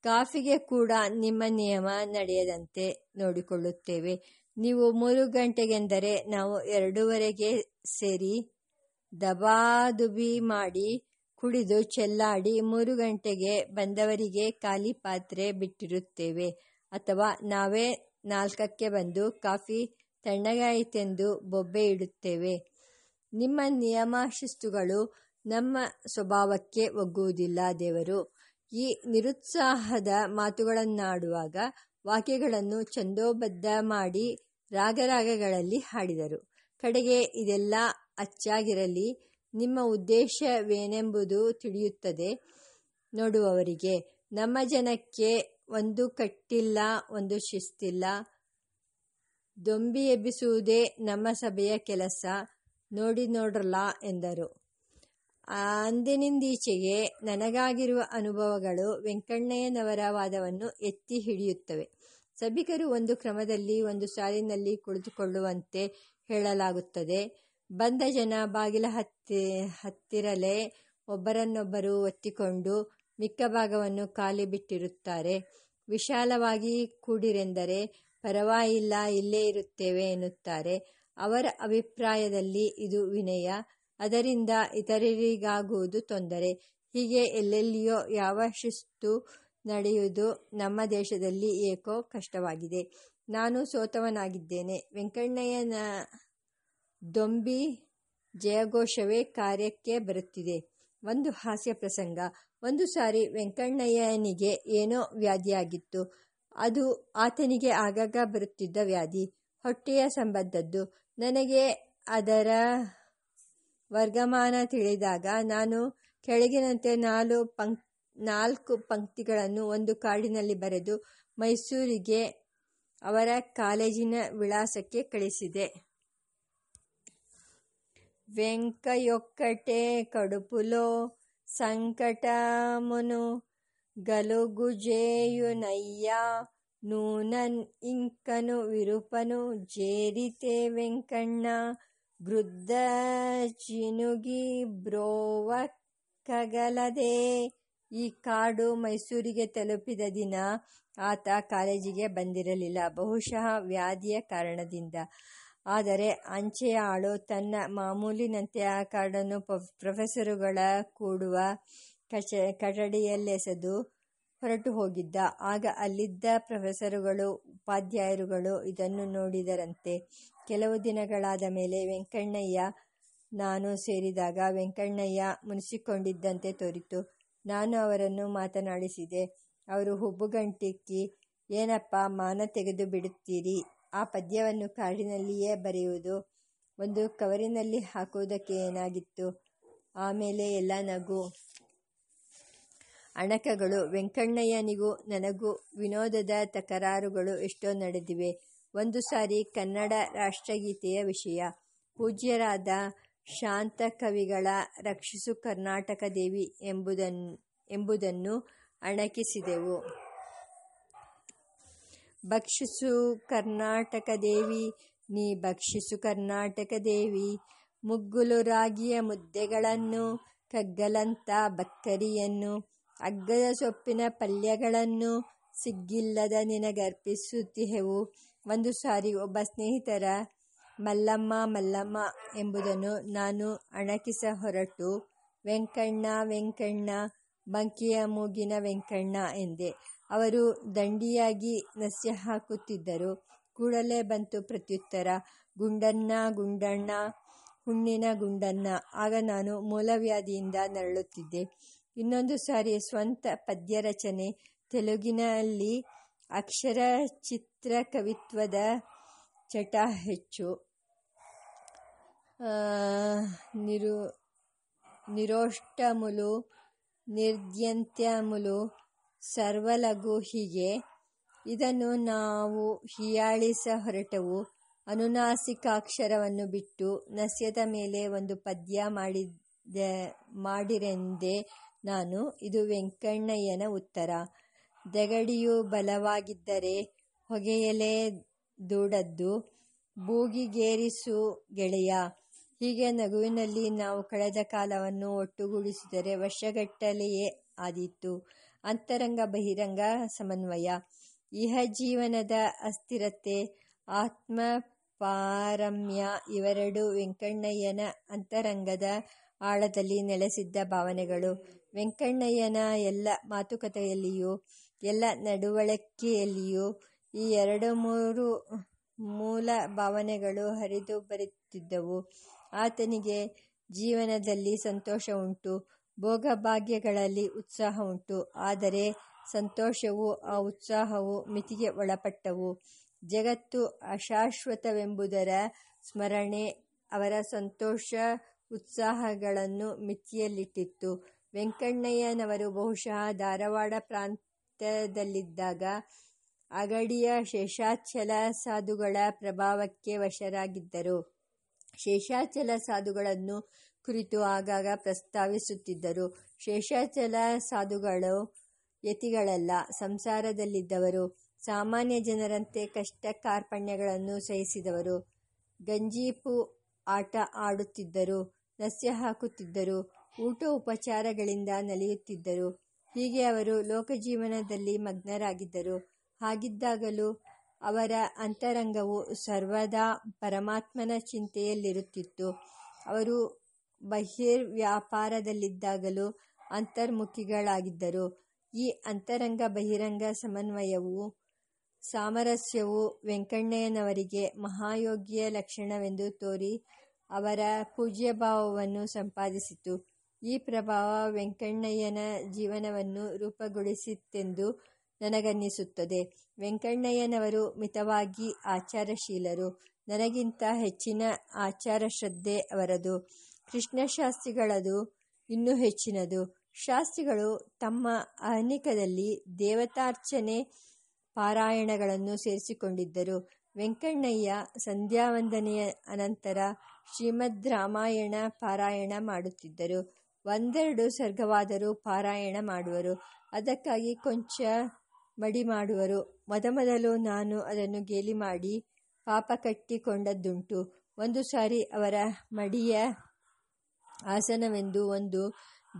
ಕಾಫಿಗೆ ಕೂಡ ನಿಮ್ಮ ನಿಯಮ ನಡೆಯದಂತೆ ನೋಡಿಕೊಳ್ಳುತ್ತೇವೆ. ನೀವು ಮೂರು ಗಂಟೆಗೆಂದರೆ ನಾವು ಎರಡೂವರೆಗೆ ಸೇರಿ ದಬಾದುಬಿ ಮಾಡಿ ಕುಡಿದು ಚೆಲ್ಲಾಡಿ ಮೂರು ಗಂಟೆಗೆ ಬಂದವರಿಗೆ ಖಾಲಿ ಪಾತ್ರೆ ಬಿಟ್ಟಿರುತ್ತೇವೆ. ಅಥವಾ ನಾವೇ ನಾಲ್ಕಕ್ಕೆ ಬಂದು ಕಾಫಿ ತಣ್ಣಗಾಯಿತೆಂದು ಬೊಬ್ಬೆ ಇಡುತ್ತೇವೆ. ನಿಮ್ಮ ನಿಯಮ ಶಿಸ್ತುಗಳು ನಮ್ಮ ಸ್ವಭಾವಕ್ಕೆ ಒಗ್ಗುವುದಿಲ್ಲ, ದೇವರು. ಈ ನಿರುತ್ಸಾಹದ ಮಾತುಗಳನ್ನಾಡುವಾಗ ವಾಕ್ಯಗಳನ್ನು ಚಂದೋಬದ್ಧ ಮಾಡಿ ರಾಗರಾಗಗಳಲ್ಲಿ ಹಾಡಿದರು. ಕಡೆಗೆ ಇದೆಲ್ಲ ಅಚ್ಚಾಗಿರಲಿ, ನಿಮ್ಮ ಉದ್ದೇಶವೇನೆಂಬುದು ತಿಳಿಯುತ್ತದೆ ನೋಡುವವರಿಗೆ. ನಮ್ಮ ಜನಕ್ಕೆ ಒಂದು ಕಟ್ಟಿಲ್ಲ, ಒಂದು ಶಿಸ್ತಿಲ್ಲ. ದೊಂಬಿ ಎಬ್ಬಿಸುವುದೇ ನಮ್ಮ ಸಭೆಯ ಕೆಲಸ. ನೋಡಿ ನೋಡ್ರಲ್ಲ ಎಂದರು. ಅಂದಿನಿಂದೀಚೆಗೆ ನನಗಾಗಿರುವ ಅನುಭವಗಳು ವೆಂಕಣ್ಣಯ್ಯನವರ ವಾದವನ್ನು ಎತ್ತಿ ಹಿಡಿಯುತ್ತವೆ. ಸಭಿಕರು ಒಂದು ಕ್ರಮದಲ್ಲಿ ಒಂದು ಸಾಲಿನಲ್ಲಿ ಕುಳಿತುಕೊಳ್ಳುವಂತೆ ಹೇಳಲಾಗುತ್ತದೆ. ಬಂದ ಜನ ಬಾಗಿಲ ಹತ್ತಿ, ಹತ್ತಿರಲೇ ಒಬ್ಬರನ್ನೊಬ್ಬರು ಒತ್ತಿಕೊಂಡು ಮಿಕ್ಕ ಭಾಗವನ್ನು ಖಾಲಿ ಬಿಟ್ಟಿರುತ್ತಾರೆ. ವಿಶಾಲವಾಗಿ ಕೂಡಿರೆಂದರೆ ಪರವಾಗಿಲ್ಲ, ಇಲ್ಲೇ ಇರುತ್ತೇವೆ ಎನ್ನುತ್ತಾರೆ. ಅವರ ಅಭಿಪ್ರಾಯದಲ್ಲಿ ಇದು ವಿನಯ. ಅದರಿಂದ ಇತರರಿಗಾಗುವುದು ತೊಂದರೆ. ಹೀಗೆ ಎಲ್ಲೆಲ್ಲಿಯೋ ಯಾವ ಶಿಸ್ತು ನಡೆಯುವುದು ನಮ್ಮ ದೇಶದಲ್ಲಿ ಏಕೋ ಕಷ್ಟವಾಗಿದೆ. ನಾನು ಸೋತವನಾಗಿದ್ದೇನೆ. ವೆಂಕಣ್ಣಯ್ಯನ ದೊಂಬಿ ಜಯಘೋಷವೇ ಕಾರ್ಯಕ್ಕೆ ಬರುತ್ತಿದೆ. ಒಂದು ಹಾಸ್ಯ ಪ್ರಸಂಗ. ಒಂದು ಸಾರಿ ವೆಂಕಣ್ಣಯ್ಯನಿಗೆ ಏನೋ ವ್ಯಾಧಿಯಾಗಿತ್ತು. ಅದು ಆತನಿಗೆ ಆಗಾಗ ಬರುತ್ತಿದ್ದ ವ್ಯಾಧಿ. ಹೊಟ್ಟೆಯ ಸಂಬಂಧದ್ದು. ನನಗೆ ಅದರ ವರ್ಗಮಾನ ತಿಳಿದಾಗ ನಾನು ಕೆಳಗಿನಂತೆ ನಾಲ್ಕು ಪಂಕ್ ನಾಲ್ಕು ಪಂಕ್ತಿಗಳನ್ನು ಒಂದು ಕಾರ್ಡಿನಲ್ಲಿ ಬರೆದು ಮೈಸೂರಿಗೆ ಅವರ ಕಾಲೇಜಿನ ವಿಳಾಸಕ್ಕೆ ಕಳಿಸಿದೆ వెంకయొక్కటే కడుపులో సంకటమును గలుగుజేయునయ్యా ನೂನನ್ ಇಂಕನು ವಿರುಪನು ಜೇರಿತೆ ವೆಂಕಣ್ಣ, ವೃದ್ಧ ಚಿನುಗಿ ಬ್ರೋವ ಕಗಲದೆ. ಈ ಕಾಡು ಮೈಸೂರಿಗೆ ತಲುಪಿದ ದಿನ ಆತ ಕಾಲೇಜಿಗೆ ಬಂದಿರಲಿಲ್ಲ. ಬಹುಶಃ ವ್ಯಾಧಿಯ ಕಾರಣದಿಂದ. ಆದರೆ ಅಂಚೆಯ ಆಳು ತನ್ನ ಮಾಮೂಲಿನಂತೆ ಆ ಕಾಡನ್ನು ಪ್ರೊಫೆಸರುಗಳ ಕೂಡುವ ಕಚ ಕಟಡಿಯಲ್ಲೆಸೆದು ಹೊರಟು ಹೋಗಿದ್ದ. ಆಗ ಅಲ್ಲಿದ್ದ ಪ್ರೊಫೆಸರುಗಳು, ಉಪಾಧ್ಯಾಯರುಗಳು ಇದನ್ನು ನೋಡಿದರಂತೆ. ಕೆಲವು ದಿನಗಳಾದ ಮೇಲೆ ವೆಂಕಣ್ಣಯ್ಯ ನಾನು ಸೇರಿದಾಗ ವೆಂಕಣ್ಣಯ್ಯ ಮುನಿಸಿಕೊಂಡಿದ್ದಂತೆ ತೋರಿತು. ನಾನು ಅವರನ್ನು ಮಾತನಾಡಿಸಿದೆ. ಅವರು ಹುಬ್ಬುಗಂಟಿಕ್ಕಿ, ಏನಪ್ಪ, ಮಾನ ತೆಗೆದು ಬಿಡುತ್ತೀರಿ? ಆ ಪದ್ಯವನ್ನು ಕಾಡಿನಲ್ಲಿಯೇ ಬರೆಯುವುದು. ಒಂದು ಕವರಿನಲ್ಲಿ ಹಾಕುವುದಕ್ಕೆ ಏನಾಗಿತ್ತು? ಆಮೇಲೆ ಎಲ್ಲ ನಗು. ಅಣಕಗಳು ವೆಂಕಣ್ಣಯ್ಯನಿಗೂ ನನಗೂ ವಿನೋದದ ತಕರಾರುಗಳು ಎಷ್ಟೋ ನಡೆದಿವೆ. ಒಂದು ಸಾರಿ ಕನ್ನಡ ರಾಷ್ಟ್ರಗೀತೆಯ ವಿಷಯ. ಪೂಜ್ಯರಾದ ಶಾಂತ ಕವಿಗಳ ರಕ್ಷಿಸು ಕರ್ನಾಟಕ ದೇವಿ ಎಂಬುದನ್ನು ಎಂಬುದನ್ನು ಅಣಕಿಸಿದೆವು. ಭಕ್ಷಿಸು ಕರ್ನಾಟಕ ದೇವಿ, ನೀ ಭಕ್ಷಿಸು ಕರ್ನಾಟಕ ದೇವಿ, ಮುಗ್ಗುಲು ರಾಗಿಯ ಮುದ್ದೆಗಳನ್ನು, ಕಗ್ಗಲಂತ ಬಕ್ಕರಿಯನ್ನು ಅಗ್ಗದ ಸೊಪ್ಪಿನ ಪಲ್ಯಗಳನ್ನು ಸಿಗ್ಗಿಲ್ಲದ ನಿನಗರ್ಪಿಸುತ್ತಿಹೆವು. ಒಂದು ಸಾರಿ ಒಬ್ಬ ಸ್ನೇಹಿತರ, ಮಲ್ಲಮ್ಮ ಮಲ್ಲಮ್ಮ ಎಂಬುದನ್ನು ನಾನು ಅಣಕಿಸ ಹೊರಟು. ವೆಂಕಣ್ಣ ವೆಂಕಣ್ಣ, ಬಂಕಿಯ ಮೂಗಿನ ವೆಂಕಣ್ಣ ಎಂದೆ. ಅವರು ದಂಡಿಯಾಗಿ ನಸ್ಯ ಹಾಕುತ್ತಿದ್ದರು. ಕೂಡಲೇ ಬಂತು ಪ್ರತ್ಯುತ್ತರ, ಗುಂಡಣ್ಣ ಗುಂಡಣ್ಣ, ಹುಣ್ಣಿನ ಗುಂಡಣ್ಣ ಆಗ ನಾನು ಮೂಲವ್ಯಾಧಿಯಿಂದ ನರಳುತ್ತಿದ್ದೆ. ಇನ್ನೊಂದು ಸಾರಿ ಸ್ವಂತ ಪದ್ಯ ರಚನೆ ತೆಲುಗಿನಲ್ಲಿ ಅಕ್ಷರ ಚಿತ್ರ ಕವಿತ್ವದ ಚಟ ಹೆಚ್ಚು. ನಿರು, ನಿರೋಷ್ಟಮುಲು, ನಿರ್ದ್ಯಂತ್ಯಮುಲು ಸರ್ವಲಘು ಹೀಗೆ ಇದನ್ನು ನಾವು ಹೀಯಾಳಿಸ ಹೊರಟವು. ಅನುನಾಸಿಕಾಕ್ಷರವನ್ನು ಬಿಟ್ಟು ನಸ್ಯದ ಮೇಲೆ ಒಂದು ಪದ್ಯ ಮಾಡಿದ, ಮಾಡಿರೆಂದೆ ನಾನು, ಇದು ವೆಂಕಣ್ಣಯ್ಯನ ಉತ್ತರ. ದಗಡಿಯು ಬಲವಾಗಿದ್ದರೆ ಹೊಗೆಯಲೇ ದೂಡದ್ದು, ಬೂಗಿಗೇರಿಸು ಗೆಳೆಯ. ಹೀಗೆ ನಗುವಿನಲ್ಲಿ ನಾವು ಕಳೆದ ಕಾಲವನ್ನು ಒಟ್ಟುಗೂಡಿಸಿದರೆ ವರ್ಷಗಟ್ಟಲೆಯೇ ಆದೀತು. ಅಂತರಂಗ ಬಹಿರಂಗ ಸಮನ್ವಯ. ಇಹ ಜೀವನದ ಅಸ್ಥಿರತೆ ಆತ್ಮ ಪಾರಮ್ಯ ಇವೆರಡು ವೆಂಕಣ್ಣಯ್ಯನ ಅಂತರಂಗದ ಆಳದಲ್ಲಿ ನೆಲೆಸಿದ್ದ ಭಾವನೆಗಳು. ವೆಂಕಣ್ಣಯ್ಯನ ಎಲ್ಲ ಮಾತುಕತೆಯಲ್ಲಿಯೂ, ಎಲ್ಲ ನಡವಳಿಕೆಯಲ್ಲಿಯೂ ಈ ಎರಡು ಮೂರು ಮೂಲ ಭಾವನೆಗಳು ಹರಿದು ಬರುತ್ತಿದ್ದವು. ಆತನಿಗೆ ಜೀವನದಲ್ಲಿ ಸಂತೋಷ ಉಂಟು, ಭೋಗಭಾಗ್ಯಗಳಲ್ಲಿ ಉತ್ಸಾಹ ಉಂಟು. ಆದರೆ ಸಂತೋಷವು, ಆ ಉತ್ಸಾಹವು ಮಿತಿಗೆ ಒಳಪಟ್ಟವು. ಜಗತ್ತು ಅಶಾಶ್ವತವೆಂಬುದರ ಸ್ಮರಣೆ ಅವರ ಸಂತೋಷ ಉತ್ಸಾಹಗಳನ್ನು ಮಿತಿಯಲ್ಲಿಟ್ಟಿತ್ತು. ವೆಂಕಣ್ಣಯ್ಯನವರು ಬಹುಶಃ ಧಾರವಾಡ ಪ್ರಾಂತ್ಯದಲ್ಲಿದ್ದಾಗ ಅಗಡಿಯ ಶೇಷಾಚಲ ಸಾಧುಗಳ ಪ್ರಭಾವಕ್ಕೆ ವಶರಾಗಿದ್ದರು. ಶೇಷಾಚಲ ಸಾಧುಗಳನ್ನು ಕುರಿತು ಆಗಾಗ ಪ್ರಸ್ತಾವಿಸುತ್ತಿದ್ದರು. ಶೇಷಾಚಲ ಸಾಧುಗಳು ಯತಿಗಳಲ್ಲ, ಸಂಸಾರದಲ್ಲಿದ್ದವರು. ಸಾಮಾನ್ಯ ಜನರಂತೆ ಕಷ್ಟ ಕಾರ್ಪಣ್ಯಗಳನ್ನು ಸಹಿಸಿದವರು. ಗಂಜೀಪು ಆಟ ಆಡುತ್ತಿದ್ದರು. ನಸ್ಯ ಹಾಕುತ್ತಿದ್ದರು. ಊಟ ಉಪಚಾರಗಳಿಂದ ನಲಿಯುತ್ತಿದ್ದರು. ಹೀಗೆ ಅವರು ಲೋಕಜೀವನದಲ್ಲಿ ಮಗ್ನರಾಗಿದ್ದರು. ಹಾಗಿದ್ದಾಗಲೂ ಅವರ ಅಂತರಂಗವು ಸರ್ವದಾ ಪರಮಾತ್ಮನ ಚಿಂತೆಯಲ್ಲಿರುತ್ತಿತ್ತು. ಅವರು ಬಹಿರ್ವ್ಯಾಪಾರದಲ್ಲಿದ್ದಾಗಲೂ ಅಂತರ್ಮುಖಿಗಳಾಗಿದ್ದರು. ಈ ಅಂತರಂಗ ಬಹಿರಂಗ ಸಮನ್ವಯವು ಸಾಮರಸ್ಯವು ವೆಂಕಣ್ಣಯ್ಯನವರಿಗೆ ಮಹಾಯೋಗಿಯ ಲಕ್ಷಣವೆಂದು ತೋರಿ ಅವರ ಪೂಜ್ಯಭಾವವನ್ನು ಸಂಪಾದಿಸಿತು. ಈ ಪ್ರಭಾವ ವೆಂಕಣ್ಣಯ್ಯನ ಜೀವನವನ್ನು ರೂಪುಗೊಳಿಸಿತೆಂದು ನನಗನ್ನಿಸುತ್ತದೆ. ವೆಂಕಣ್ಣಯ್ಯನವರು ಮಿತವಾಗಿ ಆಚಾರಶೀಲರು. ನನಗಿಂತ ಹೆಚ್ಚಿನ ಆಚಾರ ಶ್ರದ್ಧೆ ಅವರದು. ಕೃಷ್ಣಶಾಸ್ತ್ರಿಗಳದು ಇನ್ನೂ ಹೆಚ್ಚಿನದು. ಶಾಸ್ತ್ರಿಗಳು ತಮ್ಮ ಅಹನಿಕದಲ್ಲಿ ದೇವತಾರ್ಚನೆ ಪಾರಾಯಣಗಳನ್ನು ಸೇರಿಸಿಕೊಂಡಿದ್ದರು. ವೆಂಕಣ್ಣಯ್ಯ ಸಂಧ್ಯಾವಂದನೆಯ ಅನಂತರ ಶ್ರೀಮದ್ ರಾಮಾಯಣ ಪಾರಾಯಣ ಮಾಡುತ್ತಿದ್ದರು. ಒಂದೆರಡು ಸರ್ಗವಾದರೂ ಪಾರಾಯಣ ಮಾಡುವರು. ಅದಕ್ಕಾಗಿ ಕೊಂಚ ಮಡಿ ಮಾಡುವರು. ಮೊದಮೊದಲು ನಾನು ಅದನ್ನು ಗೇಲಿ ಮಾಡಿ ಪಾಪ ಕಟ್ಟಿಕೊಂಡದ್ದುಂಟು. ಒಂದು ಸಾರಿ ಅವರ ಮಡಿಯ ಆಸನವೆಂದು ಒಂದು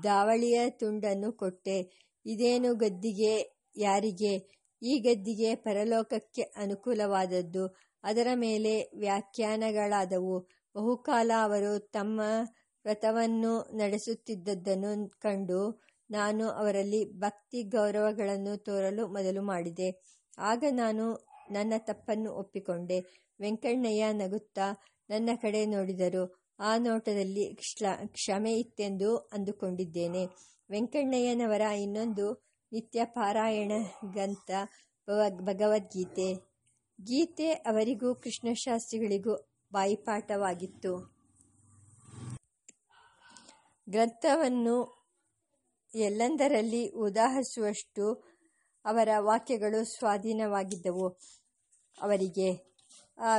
ದಾವಳಿಯ ತುಂಡನ್ನು ಕೊಟ್ಟೆ. ಇದೇನು ಗದ್ದಿಗೆ? ಯಾರಿಗೆ? ಈ ಗದ್ದಿಗೆ ಪರಲೋಕಕ್ಕೆ ಅನುಕೂಲವಾದದ್ದು. ಅದರ ಮೇಲೆ ವ್ಯಾಖ್ಯಾನಗಳಾದವು. ಬಹುಕಾಲ ಅವರು ತಮ್ಮ ವ್ರತವನ್ನು ನಡೆಸುತ್ತಿದ್ದದ್ದನ್ನು ಕಂಡು ನಾನು ಅವರಲ್ಲಿ ಭಕ್ತಿ ಗೌರವಗಳನ್ನು ತೋರಲು ಮೊದಲು ಮಾಡಿದೆ. ಆಗ ನಾನು ನನ್ನ ತಪ್ಪನ್ನು ಒಪ್ಪಿಕೊಂಡೆ. ವೆಂಕಣ್ಣಯ್ಯ ನಗುತ್ತಾ ನನ್ನ ಕಡೆ ನೋಡಿದರು. ಆ ನೋಟದಲ್ಲಿ ಕ್ಷಮೆ ಇತ್ತೆಂದು ಅಂದುಕೊಂಡಿದ್ದೇನೆ. ವೆಂಕಣ್ಣಯ್ಯನವರ ಇನ್ನೊಂದು ನಿತ್ಯ ಪಾರಾಯಣ ಗ್ರಂಥ ಭಗವದ್ಗೀತೆ. ಗೀತೆ ಅವರಿಗೂ, ಕೃಷ್ಣಶಾಸ್ತ್ರಿಗಳಿಗೂ ಬಾಯಿಪಾಠವಾಗಿತ್ತು. ಗ್ರಂಥವನ್ನು ಎಲ್ಲೆಂದರಲ್ಲಿ ಉದಾಹರಿಸುವಷ್ಟು ಅವರ ವಾಕ್ಯಗಳು ಸ್ವಾಧೀನವಾಗಿದ್ದವು. ಅವರಿಗೆ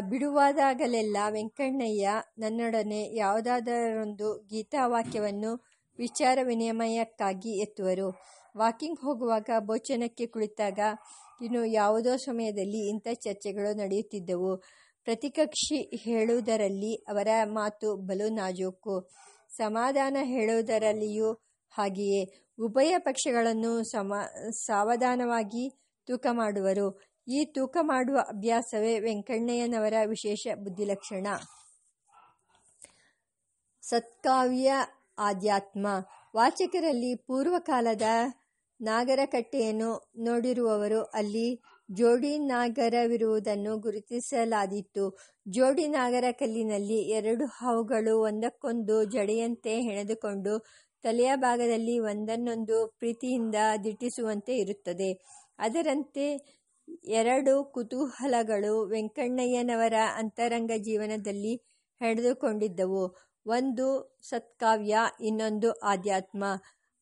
ಬಿಡುವಾದಾಗಲೆಲ್ಲ ವೆಂಕಣ್ಣಯ್ಯ ನನ್ನೊಡನೆ ಯಾವುದಾದರೊಂದು ಗೀತಾವಾಕ್ಯವನ್ನು ವಿಚಾರ ವಿನಿಮಯಕ್ಕಾಗಿ ಎತ್ತುವರು. ವಾಕಿಂಗ್ ಹೋಗುವಾಗ ಭೋಜನಕ್ಕೆ ಕುಳಿತಾಗ ಇನ್ನು ಯಾವುದೋ ಸಮಯದಲ್ಲಿ ಇಂಥ ಚರ್ಚೆಗಳು ನಡೆಯುತ್ತಿದ್ದವು. ಪ್ರತಿಕಕ್ಷಿ ಹೇಳುವುದರಲ್ಲಿ ಅವರ ಮಾತು ಬಲು ನಾಜೂಕು. ಸಮಾಧಾನ ಹೇಳುವುದರಲ್ಲಿಯೂ ಹಾಗೆಯೇ. ಉಭಯ ಪಕ್ಷಗಳನ್ನು ಸಮ, ಸಾವಧಾನವಾಗಿ ತೂಕ ಮಾಡುವರು. ಈ ತೂಕ ಮಾಡುವ ಅಭ್ಯಾಸವೇ ವೆಂಕಣ್ಣಯ್ಯನವರ ವಿಶೇಷ ಬುದ್ಧಿಲಕ್ಷಣ. ಸತ್ಕಾವ್ಯ ಆಧ್ಯಾತ್ಮ. ವಾಚಕರಲ್ಲಿ ಪೂರ್ವಕಾಲದ ನಾಗರಕಟ್ಟೆಯನ್ನು ನೋಡಿರುವವರು ಅಲ್ಲಿ ಜೋಡಿ ನಾಗರವಿರುವುದನ್ನು ಗುರುತಿಸಲಾದಿತ್ತು ಜೋಡಿ ನಾಗರ ಕಲ್ಲಿನಲ್ಲಿ ಎರಡು ಹಾವುಗಳು ಒಂದಕ್ಕೊಂದು ಜಡೆಯಂತೆ ಹೆಣೆದುಕೊಂಡು ತಲೆಯ ಭಾಗದಲ್ಲಿ ಒಂದನ್ನೊಂದು ಪ್ರೀತಿಯಿಂದ ದಿಟ್ಟಿಸುವಂತೆ ಇರುತ್ತದೆ. ಅದರಂತೆ ಎರಡು ಕುತೂಹಲಗಳು ವೆಂಕಣ್ಣಯ್ಯನವರ ಅಂತರಂಗ ಜೀವನದಲ್ಲಿ ಹೆಣೆದುಕೊಂಡಿದ್ದವು. ಒಂದು ಸತ್ಕಾವ್ಯ, ಇನ್ನೊಂದು ಆಧ್ಯಾತ್ಮ.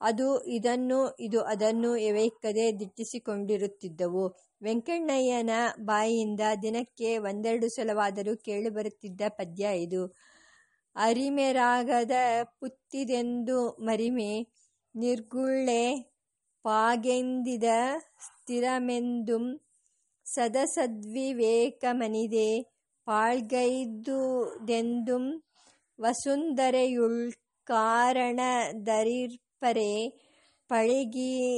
ಅದು ಇದನ್ನು, ಇದು ಅದನ್ನು ಎವೆಯಿಕ್ಕದೆ ದಿಟ್ಟಿಸಿಕೊಂಡಿರುತ್ತಿದ್ದವು. ವೆಂಕಣ್ಣಯ್ಯನ ಬಾಯಿಯಿಂದ ದಿನಕ್ಕೆ ಒಂದೆರಡು ಸಲವಾದರೂ ಕೇಳಿಬರುತ್ತಿದ್ದ ಪದ್ಯ ಇದು. ಅರಿಮೆರಾಗದ ಪುತ್ತಿದೆಂದು ಮರಿಮೆ, ನಿರ್ಗುಳ್ಳೆ ಪಾಗೆಂದಿದ ಸ್ಥಿರಮೆಂದುಂ ಸದಸದ್ವಿವೇಕಮನಿದೆ ಪಾಳ್ಗೈದುದೆಂದುಂ ವಸುಂಧರೆಯುಳ್ ಕಾರಣದರಿರ್ಪರೆ, ಪಳಗಿದಿಂತೀಡಾ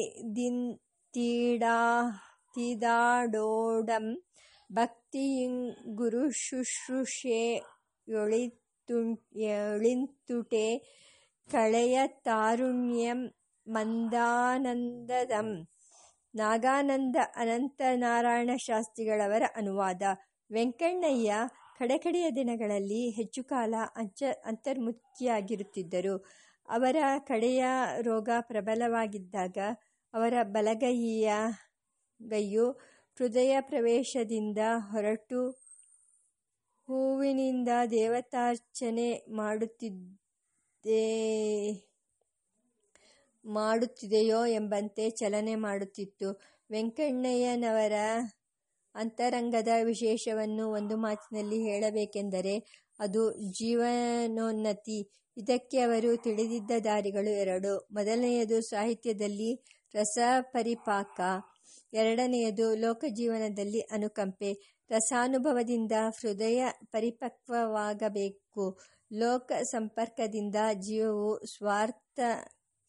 ತೀದಾಡೋಡಂ ಗುರು ಶುಶ್ರೂಷೆ ಯೊಳಿಂತುಟೆ ಕಳೆಯ ತಾರುಣ್ಯಂ ಮಂದಾನಂದದಂ. ನಾಗಾನಂದ ಅನಂತನಾರಾಯಣ ಶಾಸ್ತ್ರಿಗಳವರ ಅನುವಾದ. ವೆಂಕಣ್ಣಯ್ಯ ಕಡೆಕಡೆಯ ದಿನಗಳಲ್ಲಿ ಹೆಚ್ಚು ಕಾಲ ಅಂಚ, ಅಂತರ್ಮುಖಿಯಾಗಿರುತ್ತಿದ್ದರು. ಅವರ ಕಡೆಯ ರೋಗ ಪ್ರಬಲವಾಗಿದ್ದಾಗ ಅವರ ಬಲಗೈಯ ಗೈಯು ಹೃದಯ ಪ್ರವೇಶದಿಂದ ಹೊರಟು ಹೂವಿನಿಂದ ದೇವತಾರ್ಚನೆ ಮಾಡುತ್ತಿದ್ದೇ ಮಾಡುತ್ತಿದೆಯೋ ಎಂಬಂತೆ ಚಲನೆ ಮಾಡುತ್ತಿತ್ತು. ವೆಂಕಣ್ಣಯ್ಯನವರ ಅಂತರಂಗದ ವಿಶೇಷವನ್ನು ಒಂದು ಮಾತಿನಲ್ಲಿ ಹೇಳಬೇಕೆಂದರೆ ಅದು ಜೀವನೋನ್ನತಿ. ಇದಕ್ಕೆ ಅವರು ತಿಳಿದಿದ್ದ ದಾರಿಗಳು ಎರಡು. ಮೊದಲನೆಯದು ಸಾಹಿತ್ಯದಲ್ಲಿ ರಸಪರಿಪಾಕ, ಎರಡನೆಯದು ಲೋಕಜೀವನದಲ್ಲಿ ಅನುಕಂಪೆ. ರಸಾನುಭವದಿಂದ ಹೃದಯ ಪರಿಪಕ್ವವಾಗಬೇಕು. ಲೋಕ ಸಂಪರ್ಕದಿಂದ ಜೀವವು ಸ್ವಾರ್ಥ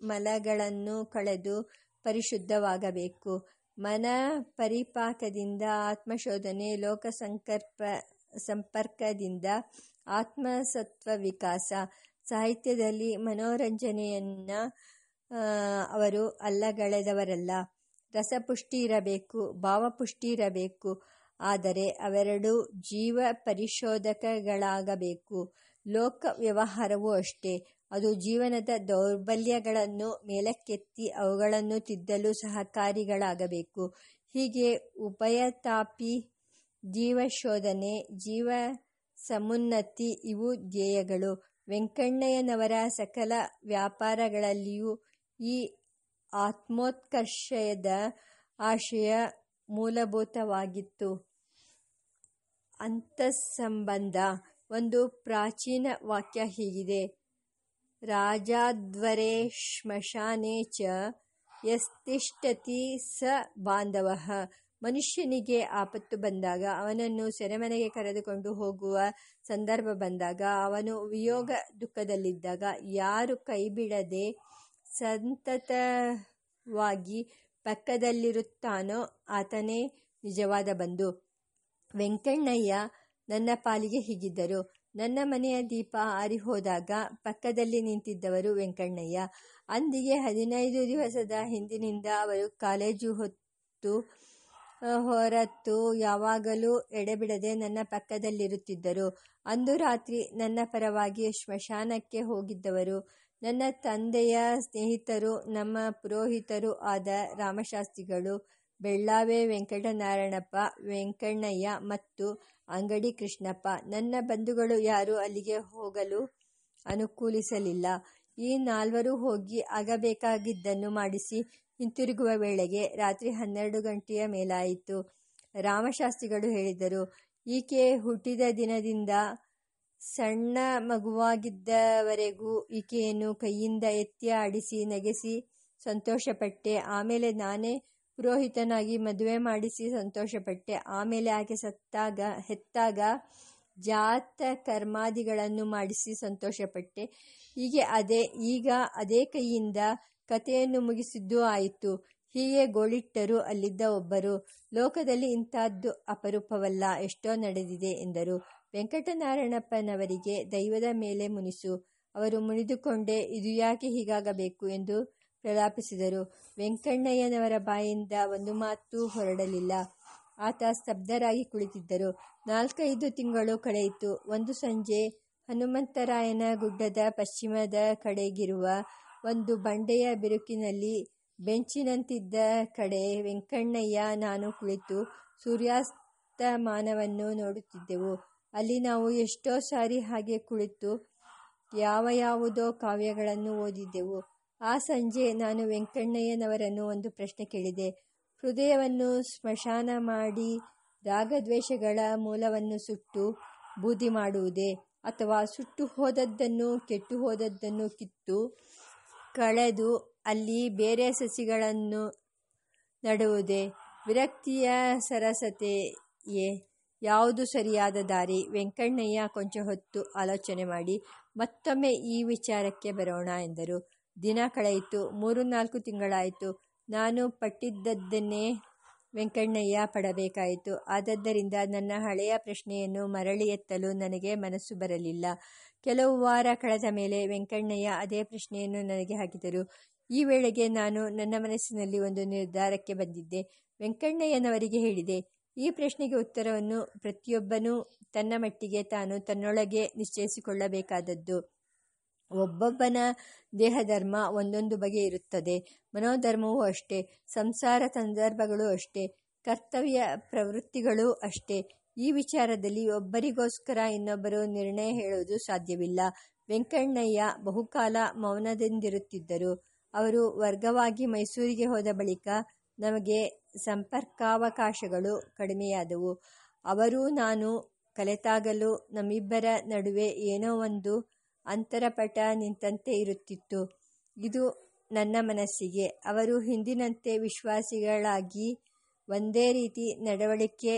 ಮಲಗಳನ್ನು ಕಳೆದು ಪರಿಶುದ್ಧವಾಗಬೇಕು. ಮನ ಪರಿಪಾಕದಿಂದ ಆತ್ಮಶೋಧನೆ, ಲೋಕ ಸಂಪರ್ಕದಿಂದ ಆತ್ಮಸತ್ವ ವಿಕಾಸ. ಸಾಹಿತ್ಯದಲ್ಲಿ ಮನೋರಂಜನೆಯನ್ನ ಅವರು ಅಲ್ಲಗಳೆದವರಲ್ಲ. ರಸಪುಷ್ಟಿ ಇರಬೇಕು, ಭಾವಪುಷ್ಟಿ ಇರಬೇಕು. ಆದರೆ ಅವೆರಡೂ ಜೀವ ಪರಿಶೋಧಕಗಳಾಗಬೇಕು. ಲೋಕ ವ್ಯವಹಾರವೂ ಅಷ್ಟೇ. ಅದು ಜೀವನದ ದೌರ್ಬಲ್ಯಗಳನ್ನು ಮೇಲಕ್ಕೆತ್ತಿ ಅವುಗಳನ್ನು ತಿದ್ದಲು ಸಹಕಾರಿಗಳಾಗಬೇಕು. ಹೀಗೆ ಉಭಯತಾಪಿ ಜೀವಶೋಧನೆ, ಜೀವ ಸಮುನ್ನತಿ ಇವು ಧ್ಯೇಯಗಳು. ವೆಂಕಣ್ಣಯ್ಯನವರ ಸಕಲ ವ್ಯಾಪಾರಗಳಲ್ಲಿಯೂ ಈ ಆತ್ಮೋತ್ಕರ್ಷದ ಆಶಯ ಮೂಲಭೂತವಾಗಿತ್ತು. ಅಂತಸ್ಸಂಬಂಧ ಒಂದು ಪ್ರಾಚೀನ ವಾಕ್ಯ ಹೀಗಿದೆ ರಾಜಾಧ್ವರೇ ಶ್ಮಶಾನೆ ಚ ಯಸ್ತಿಷ್ಠತಿ ಸ ಬಾಂಧವಃ ಮನುಷ್ಯನಿಗೆ ಆಪತ್ತು ಬಂದಾಗ, ಅವನನ್ನು ಸೆರೆಮನೆಗೆ ಕರೆದುಕೊಂಡು ಹೋಗುವ ಸಂದರ್ಭ ಬಂದಾಗ, ಅವನು ವಿಯೋಗ ದುಃಖದಲ್ಲಿದ್ದಾಗ ಯಾರು ಕೈಬಿಡದೆ ಸಂತತವಾಗಿ ಪಕ್ಕದಲ್ಲಿರುತ್ತಾನೋ ಆತನೇ ನಿಜವಾದ ಬಂಧು. ವೆಂಕಣ್ಣಯ್ಯ ನನ್ನ ಪಾಲಿಗೆ ಹೀಗಿದ್ದರು. ನನ್ನ ಮನೆಯ ದೀಪ ಆರಿಹೋದಾಗ ಪಕ್ಕದಲ್ಲಿ ನಿಂತಿದ್ದವರು ವೆಂಕಣ್ಣಯ್ಯ. ಅಂದಿಗೆ ಹದಿನೈದು ದಿವಸದ ಹಿಂದಿನಿಂದ ಅವರು ಕಾಲೇಜು ಹೊತ್ತು ಹೊರತು ಯಾವಾಗಲೂ ಎಡೆಬಿಡದೆ ನನ್ನ ಪಕ್ಕದಲ್ಲಿರುತ್ತಿದ್ದರು. ಅಂದು ರಾತ್ರಿ ನನ್ನ ಪರವಾಗಿ ಶ್ಮಶಾನಕ್ಕೆ ಹೋಗಿದ್ದವರು ನನ್ನ ತಂದೆಯ ಸ್ನೇಹಿತರು ನಮ್ಮ ಪುರೋಹಿತರು ಆದ ರಾಮಶಾಸ್ತ್ರಿಗಳು, ಬೆಳ್ಳಾವೆ ವೆಂಕಟನಾರಾಯಣಪ್ಪ, ವೆಂಕಣ್ಣಯ್ಯ ಮತ್ತು ಅಂಗಡಿ ಕೃಷ್ಣಪ್ಪ. ನನ್ನ ಬಂಧುಗಳು ಯಾರೂ ಅಲ್ಲಿಗೆ ಹೋಗಲು ಅನುಕೂಲಿಸಲಿಲ್ಲ. ಈ ನಾಲ್ವರು ಹೋಗಿ ಆಗಬೇಕಾಗಿದ್ದನ್ನು ಮಾಡಿಸಿ ಹಿಂತಿರುಗುವ ವೇಳೆಗೆ ರಾತ್ರಿ ಹನ್ನೆರಡು ಗಂಟೆಯ ಮೇಲಾಯಿತು. ರಾಮಶಾಸ್ತ್ರಿಗಳು ಹೇಳಿದರು, ಈಕೆ ಹುಟ್ಟಿದ ದಿನದಿಂದ ಸಣ್ಣ ಮಗುವಾಗಿದ್ದವರೆಗೂ ಈಕೆಯನ್ನು ಕೈಯಿಂದ ಎತ್ತಿ ಆಡಿಸಿ ನೆಗೆಸಿ ಸಂತೋಷಪಟ್ಟೆ. ಆಮೇಲೆ ನಾನೇ ಪುರೋಹಿತನಾಗಿ ಮದುವೆ ಮಾಡಿಸಿ ಸಂತೋಷಪಟ್ಟೆ. ಆಮೇಲೆ ಆಕೆ ಸತ್ತಾಗ ಹೆತ್ತಾಗ ಜಾತ ಕರ್ಮಾದಿಗಳನ್ನು ಮಾಡಿಸಿ ಸಂತೋಷಪಟ್ಟೆ. ಹೀಗೆ ಅದೇ ಈಗ ಅದೇ ಕೈಯಿಂದ ಕಥೆಯನ್ನು ಮುಗಿಸಿದ್ದು ಆಯಿತು. ಹೀಗೆ ಗೋಳಿಟ್ಟರು ಅಲ್ಲಿದ್ದ ಒಬ್ಬರು. ಲೋಕದಲ್ಲಿ ಇಂಥದ್ದು ಅಪರೂಪವಲ್ಲ, ಎಷ್ಟೋ ನಡೆದಿದೆ ಎಂದರು. ವೆಂಕಟನಾರಾಯಣಪ್ಪನವರಿಗೆ ದೈವದ ಮೇಲೆ ಮುನಿಸು. ಅವರು ಮುನಿದುಕೊಂಡೇ ಇದು ಯಾಕೆ ಹೀಗಾಗಬೇಕು ಎಂದು ಪ್ರಲಾಪಿಸಿದರು. ವೆಂಕಣ್ಣಯ್ಯನವರ ಬಾಯಿಂದ ಒಂದು ಮಾತು ಹೊರಡಲಿಲ್ಲ. ಆತ ಸ್ತಬ್ಧರಾಗಿ ಕುಳಿತಿದ್ದರು. ನಾಲ್ಕೈದು ತಿಂಗಳು ಕಳೆಯಿತು. ಒಂದು ಸಂಜೆ ಹನುಮಂತರಾಯನ ಗುಡ್ಡದ ಪಶ್ಚಿಮದ ಕಡೆಗಿರುವ ಒಂದು ಬಂಡೆಯ ಬಿರುಕಿನಲ್ಲಿ ಬೆಂಚಿನಂತಿದ್ದ ಕಡೆ ವೆಂಕಣ್ಣಯ್ಯ ನಾನು ಕುಳಿತು ಸೂರ್ಯಾಸ್ತಮಾನವನ್ನು ನೋಡುತ್ತಿದ್ದೆವು. ಅಲ್ಲಿ ನಾವು ಎಷ್ಟೋ ಸಾರಿ ಹಾಗೆ ಕುಳಿತು ಯಾವ ಯಾವುದೋ ಕಾವ್ಯಗಳನ್ನು ಓದಿದ್ದೆವು. ಆ ಸಂಜೆ ನಾನು ವೆಂಕಣ್ಣಯ್ಯನವರನ್ನು ಒಂದು ಪ್ರಶ್ನೆ ಕೇಳಿದೆ. ಹೃದಯವನ್ನು ಸ್ಮಶಾನ ಮಾಡಿ ರಾಗದ್ವೇಷಗಳ ಮೂಲವನ್ನು ಸುಟ್ಟು ಬೂದಿ ಮಾಡುವುದೇ? ಅಥವಾ ಸುಟ್ಟು ಹೋದದ್ದನ್ನು, ಕೆಟ್ಟು ಹೋದದ್ದನ್ನು ಕಿತ್ತು ಕಳೆದು ಅಲ್ಲಿ ಬೇರೆ ಸಸಿಗಳನ್ನು ನಡುವುದೇ? ವಿರಕ್ತಿಯ ಸರಸತೆಯೇ? ಯಾವುದು ಸರಿಯಾದ ದಾರಿ? ವೆಂಕಣ್ಣಯ್ಯ ಕೊಂಚ ಹೊತ್ತು ಆಲೋಚನೆ ಮಾಡಿ, ಮತ್ತೊಮ್ಮೆ ಈ ವಿಚಾರಕ್ಕೆ ಬರೋಣ ಎಂದರು. ದಿನ ಕಳೆಯಿತು. ಮೂರು ನಾಲ್ಕು ತಿಂಗಳಾಯಿತು. ನಾನು ಪಟ್ಟಿದ್ದದ್ದನ್ನೇ ವೆಂಕಣ್ಣಯ್ಯ ಪಡಬೇಕಾಯಿತು ಆದದ್ದರಿಂದ ನನ್ನ ಹಳೆಯ ಪ್ರಶ್ನೆಯನ್ನು ಮರಳಿ ಎತ್ತಲು ನನಗೆ ಮನಸ್ಸು ಬರಲಿಲ್ಲ ಕೆಲವು ವಾರ ಕಳೆದ ಮೇಲೆ ವೆಂಕಣ್ಣಯ್ಯ ಅದೇ ಪ್ರಶ್ನೆಯನ್ನು ನನಗೆ ಹಾಕಿದರು ಈ ವೇಳೆಗೆ ನಾನು ನನ್ನ ಮನಸ್ಸಿನಲ್ಲಿ ಒಂದು ನಿರ್ಧಾರಕ್ಕೆ ಬಂದಿದ್ದೆ ವೆಂಕಣ್ಣಯ್ಯನವರಿಗೆ ಹೇಳಿದೆ ಈ ಪ್ರಶ್ನೆಗೆ ಉತ್ತರವನ್ನು ಪ್ರತಿಯೊಬ್ಬನೂ ತನ್ನ ಮಟ್ಟಿಗೆ ತಾನು ತನ್ನೊಳಗೆ ನಿಶ್ಚಯಿಸಿಕೊಳ್ಳಬೇಕಾದದ್ದು. ಒಬ್ಬೊಬ್ಬನ ದೇಹಧರ್ಮ ಒಂದೊಂದು ಬಗೆ ಇರುತ್ತದೆ. ಮನೋಧರ್ಮವೂ ಅಷ್ಟೇ, ಸಂಸಾರ ಸಂದರ್ಭಗಳು ಅಷ್ಟೇ, ಕರ್ತವ್ಯ ಪ್ರವೃತ್ತಿಗಳೂ ಅಷ್ಟೇ. ಈ ವಿಚಾರದಲ್ಲಿ ಒಬ್ಬರಿಗೋಸ್ಕರ ಇನ್ನೊಬ್ಬರು ನಿರ್ಣಯ ಹೇಳುವುದು ಸಾಧ್ಯವಿಲ್ಲ. ವೆಂಕಣ್ಣಯ್ಯ ಬಹುಕಾಲ ಮೌನದಿಂದಿರುತ್ತಿದ್ದರು. ಅವರು ವರ್ಗವಾಗಿ ಮೈಸೂರಿಗೆ ಹೋದ ಬಳಿಕ ನಮಗೆ ಸಂಪರ್ಕಾವಕಾಶಗಳು ಕಡಿಮೆಯಾದವು. ಅವರೂ ನಾನು ಕಲೆತಾಗಲು ನಮ್ಮಿಬ್ಬರ ನಡುವೆ ಏನೋ ಒಂದು ಅಂತರಪಟ ನಿಂತಂತೆ ಇರುತ್ತಿತ್ತು. ಇದು ನನ್ನ ಮನಸ್ಸಿಗೆ. ಅವರು ಹಿಂದಿನಂತೆ ವಿಶ್ವಾಸಿಗಳಾಗಿ ಒಂದೇ ರೀತಿ ನಡವಳಿಕೆ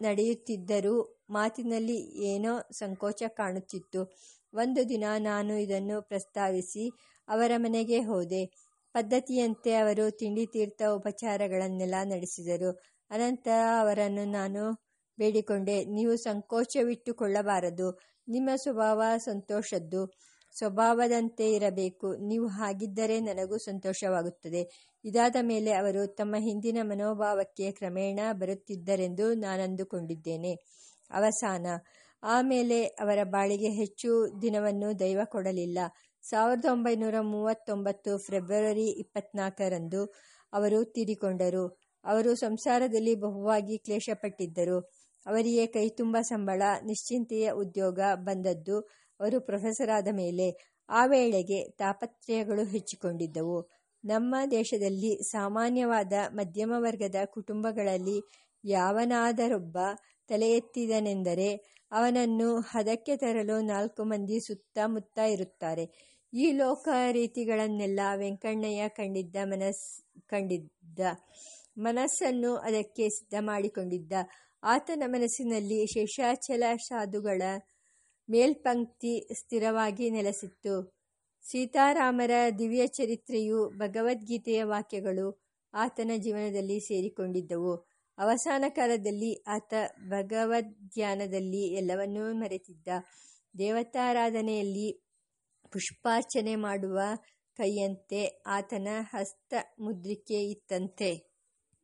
ನಡೆಯುತ್ತಿದ್ದರೂ ಮಾತಿನಲ್ಲಿ ಏನೋ ಸಂಕೋಚ ಕಾಣುತ್ತಿತ್ತು. ಒಂದು ದಿನ ನಾನು ಇದನ್ನು ಪ್ರಸ್ತಾವಿಸಿ ಅವರ ಮನೆಗೆ ಹೋದೆ. ಪದ್ಧತಿಯಂತೆ ಅವರು ತಿಂಡಿ ತೀರ್ಥ ಉಪಚಾರಗಳನ್ನೆಲ್ಲ ನಡೆಸಿದರು. ಅನಂತರ ಅವರನ್ನು ನಾನು ಬೇಡಿಕೊಂಡೆ. ನೀವು ಸಂಕೋಚವಿಟ್ಟುಕೊಳ್ಳಬಾರದು. ನಿಮ್ಮ ಸ್ವಭಾವ ಸಂತೋಷದ್ದು. ಸ್ವಭಾವದಂತೆ ಇರಬೇಕು. ನೀವು ಹಾಗಿದ್ದರೆ ನನಗೂ ಸಂತೋಷವಾಗುತ್ತದೆ. ಇದಾದ ಮೇಲೆ ಅವರು ತಮ್ಮ ಹಿಂದಿನ ಮನೋಭಾವಕ್ಕೆ ಕ್ರಮೇಣ ಬರುತ್ತಿದ್ದರೆಂದು ನಾನಂದುಕೊಂಡಿದ್ದೇನೆ. ಅವಸಾನ. ಆಮೇಲೆ ಅವರ ಬಾಳಿಗೆ ಹೆಚ್ಚು ದಿನವನ್ನು ದೈವ ಕೊಡಲಿಲ್ಲ. ಸಾವಿರದ ಒಂಬೈನೂರ ಮೂವತ್ತೊಂಬತ್ತು ಫೆಬ್ರವರಿ ಇಪ್ಪತ್ನಾಲ್ಕರಂದು ಅವರು ತೀರಿಕೊಂಡರು. ಅವರು ಸಂಸಾರದಲ್ಲಿ ಬಹುವಾಗಿ ಕ್ಲೇಶಪಟ್ಟಿದ್ದರು. ಅವರಿಗೆ ಕೈ ತುಂಬ ಸಂಬಳ, ನಿಶ್ಚಿಂತೆಯ ಉದ್ಯೋಗ ಬಂದದ್ದು ಅವರು ಪ್ರೊಫೆಸರ್ ಆದ ಮೇಲೆ. ಆ ವೇಳೆಗೆ ತಾಪತ್ರಯಗಳು ಹೆಚ್ಚಿಕೊಂಡಿದ್ದವು. ನಮ್ಮ ದೇಶದಲ್ಲಿ ಸಾಮಾನ್ಯವಾದ ಮಧ್ಯಮ ವರ್ಗದ ಕುಟುಂಬಗಳಲ್ಲಿ ಯಾವನಾದರೊಬ್ಬ ತಲೆ ಎತ್ತಿದನೆಂದರೆ ಅವನನ್ನು ಹದಕ್ಕೆ ತರಲು ನಾಲ್ಕು ಮಂದಿ ಸುತ್ತಮುತ್ತ ಇರುತ್ತಾರೆ. ಈ ಲೋಕ ರೀತಿಗಳನ್ನೆಲ್ಲ ವೆಂಕಣ್ಣಯ್ಯ ಕಂಡಿದ್ದ ಮನಸ್, ಕಂಡಿದ್ದ ಮನಸ್ಸನ್ನು ಅದಕ್ಕೆ ಸಿದ್ಧ ಮಾಡಿಕೊಂಡಿದ್ದ ಆತನ ಮನಸ್ಸಿನಲ್ಲಿ ಶೇಷಾಚಲ ಸಾಧುಗಳ ಮೇಲ್ಪಂಕ್ತಿ ಸ್ಥಿರವಾಗಿ ನೆಲೆಸಿತ್ತು. ಸೀತಾರಾಮರ ದಿವ್ಯ ಚರಿತ್ರೆಯು ಭಗವದ್ಗೀತೆಯ ವಾಕ್ಯಗಳು ಆತನ ಜೀವನದಲ್ಲಿ ಸೇರಿಕೊಂಡಿದ್ದವು. ಅವಸಾನ ಕಾಲದಲ್ಲಿ ಆತ ಭಗವದ್ಧ್ಯಾನದಲ್ಲಿ ಎಲ್ಲವನ್ನೂ ಮರೆತಿದ್ದ. ದೇವತಾರಾಧನೆಯಲ್ಲಿ ಪುಷ್ಪಾರ್ಚನೆ ಮಾಡುವ ಕೈಯಂತೆ ಆತನ ಹಸ್ತ ಮುದ್ರಿಕೆ ಇತ್ತಂತೆ.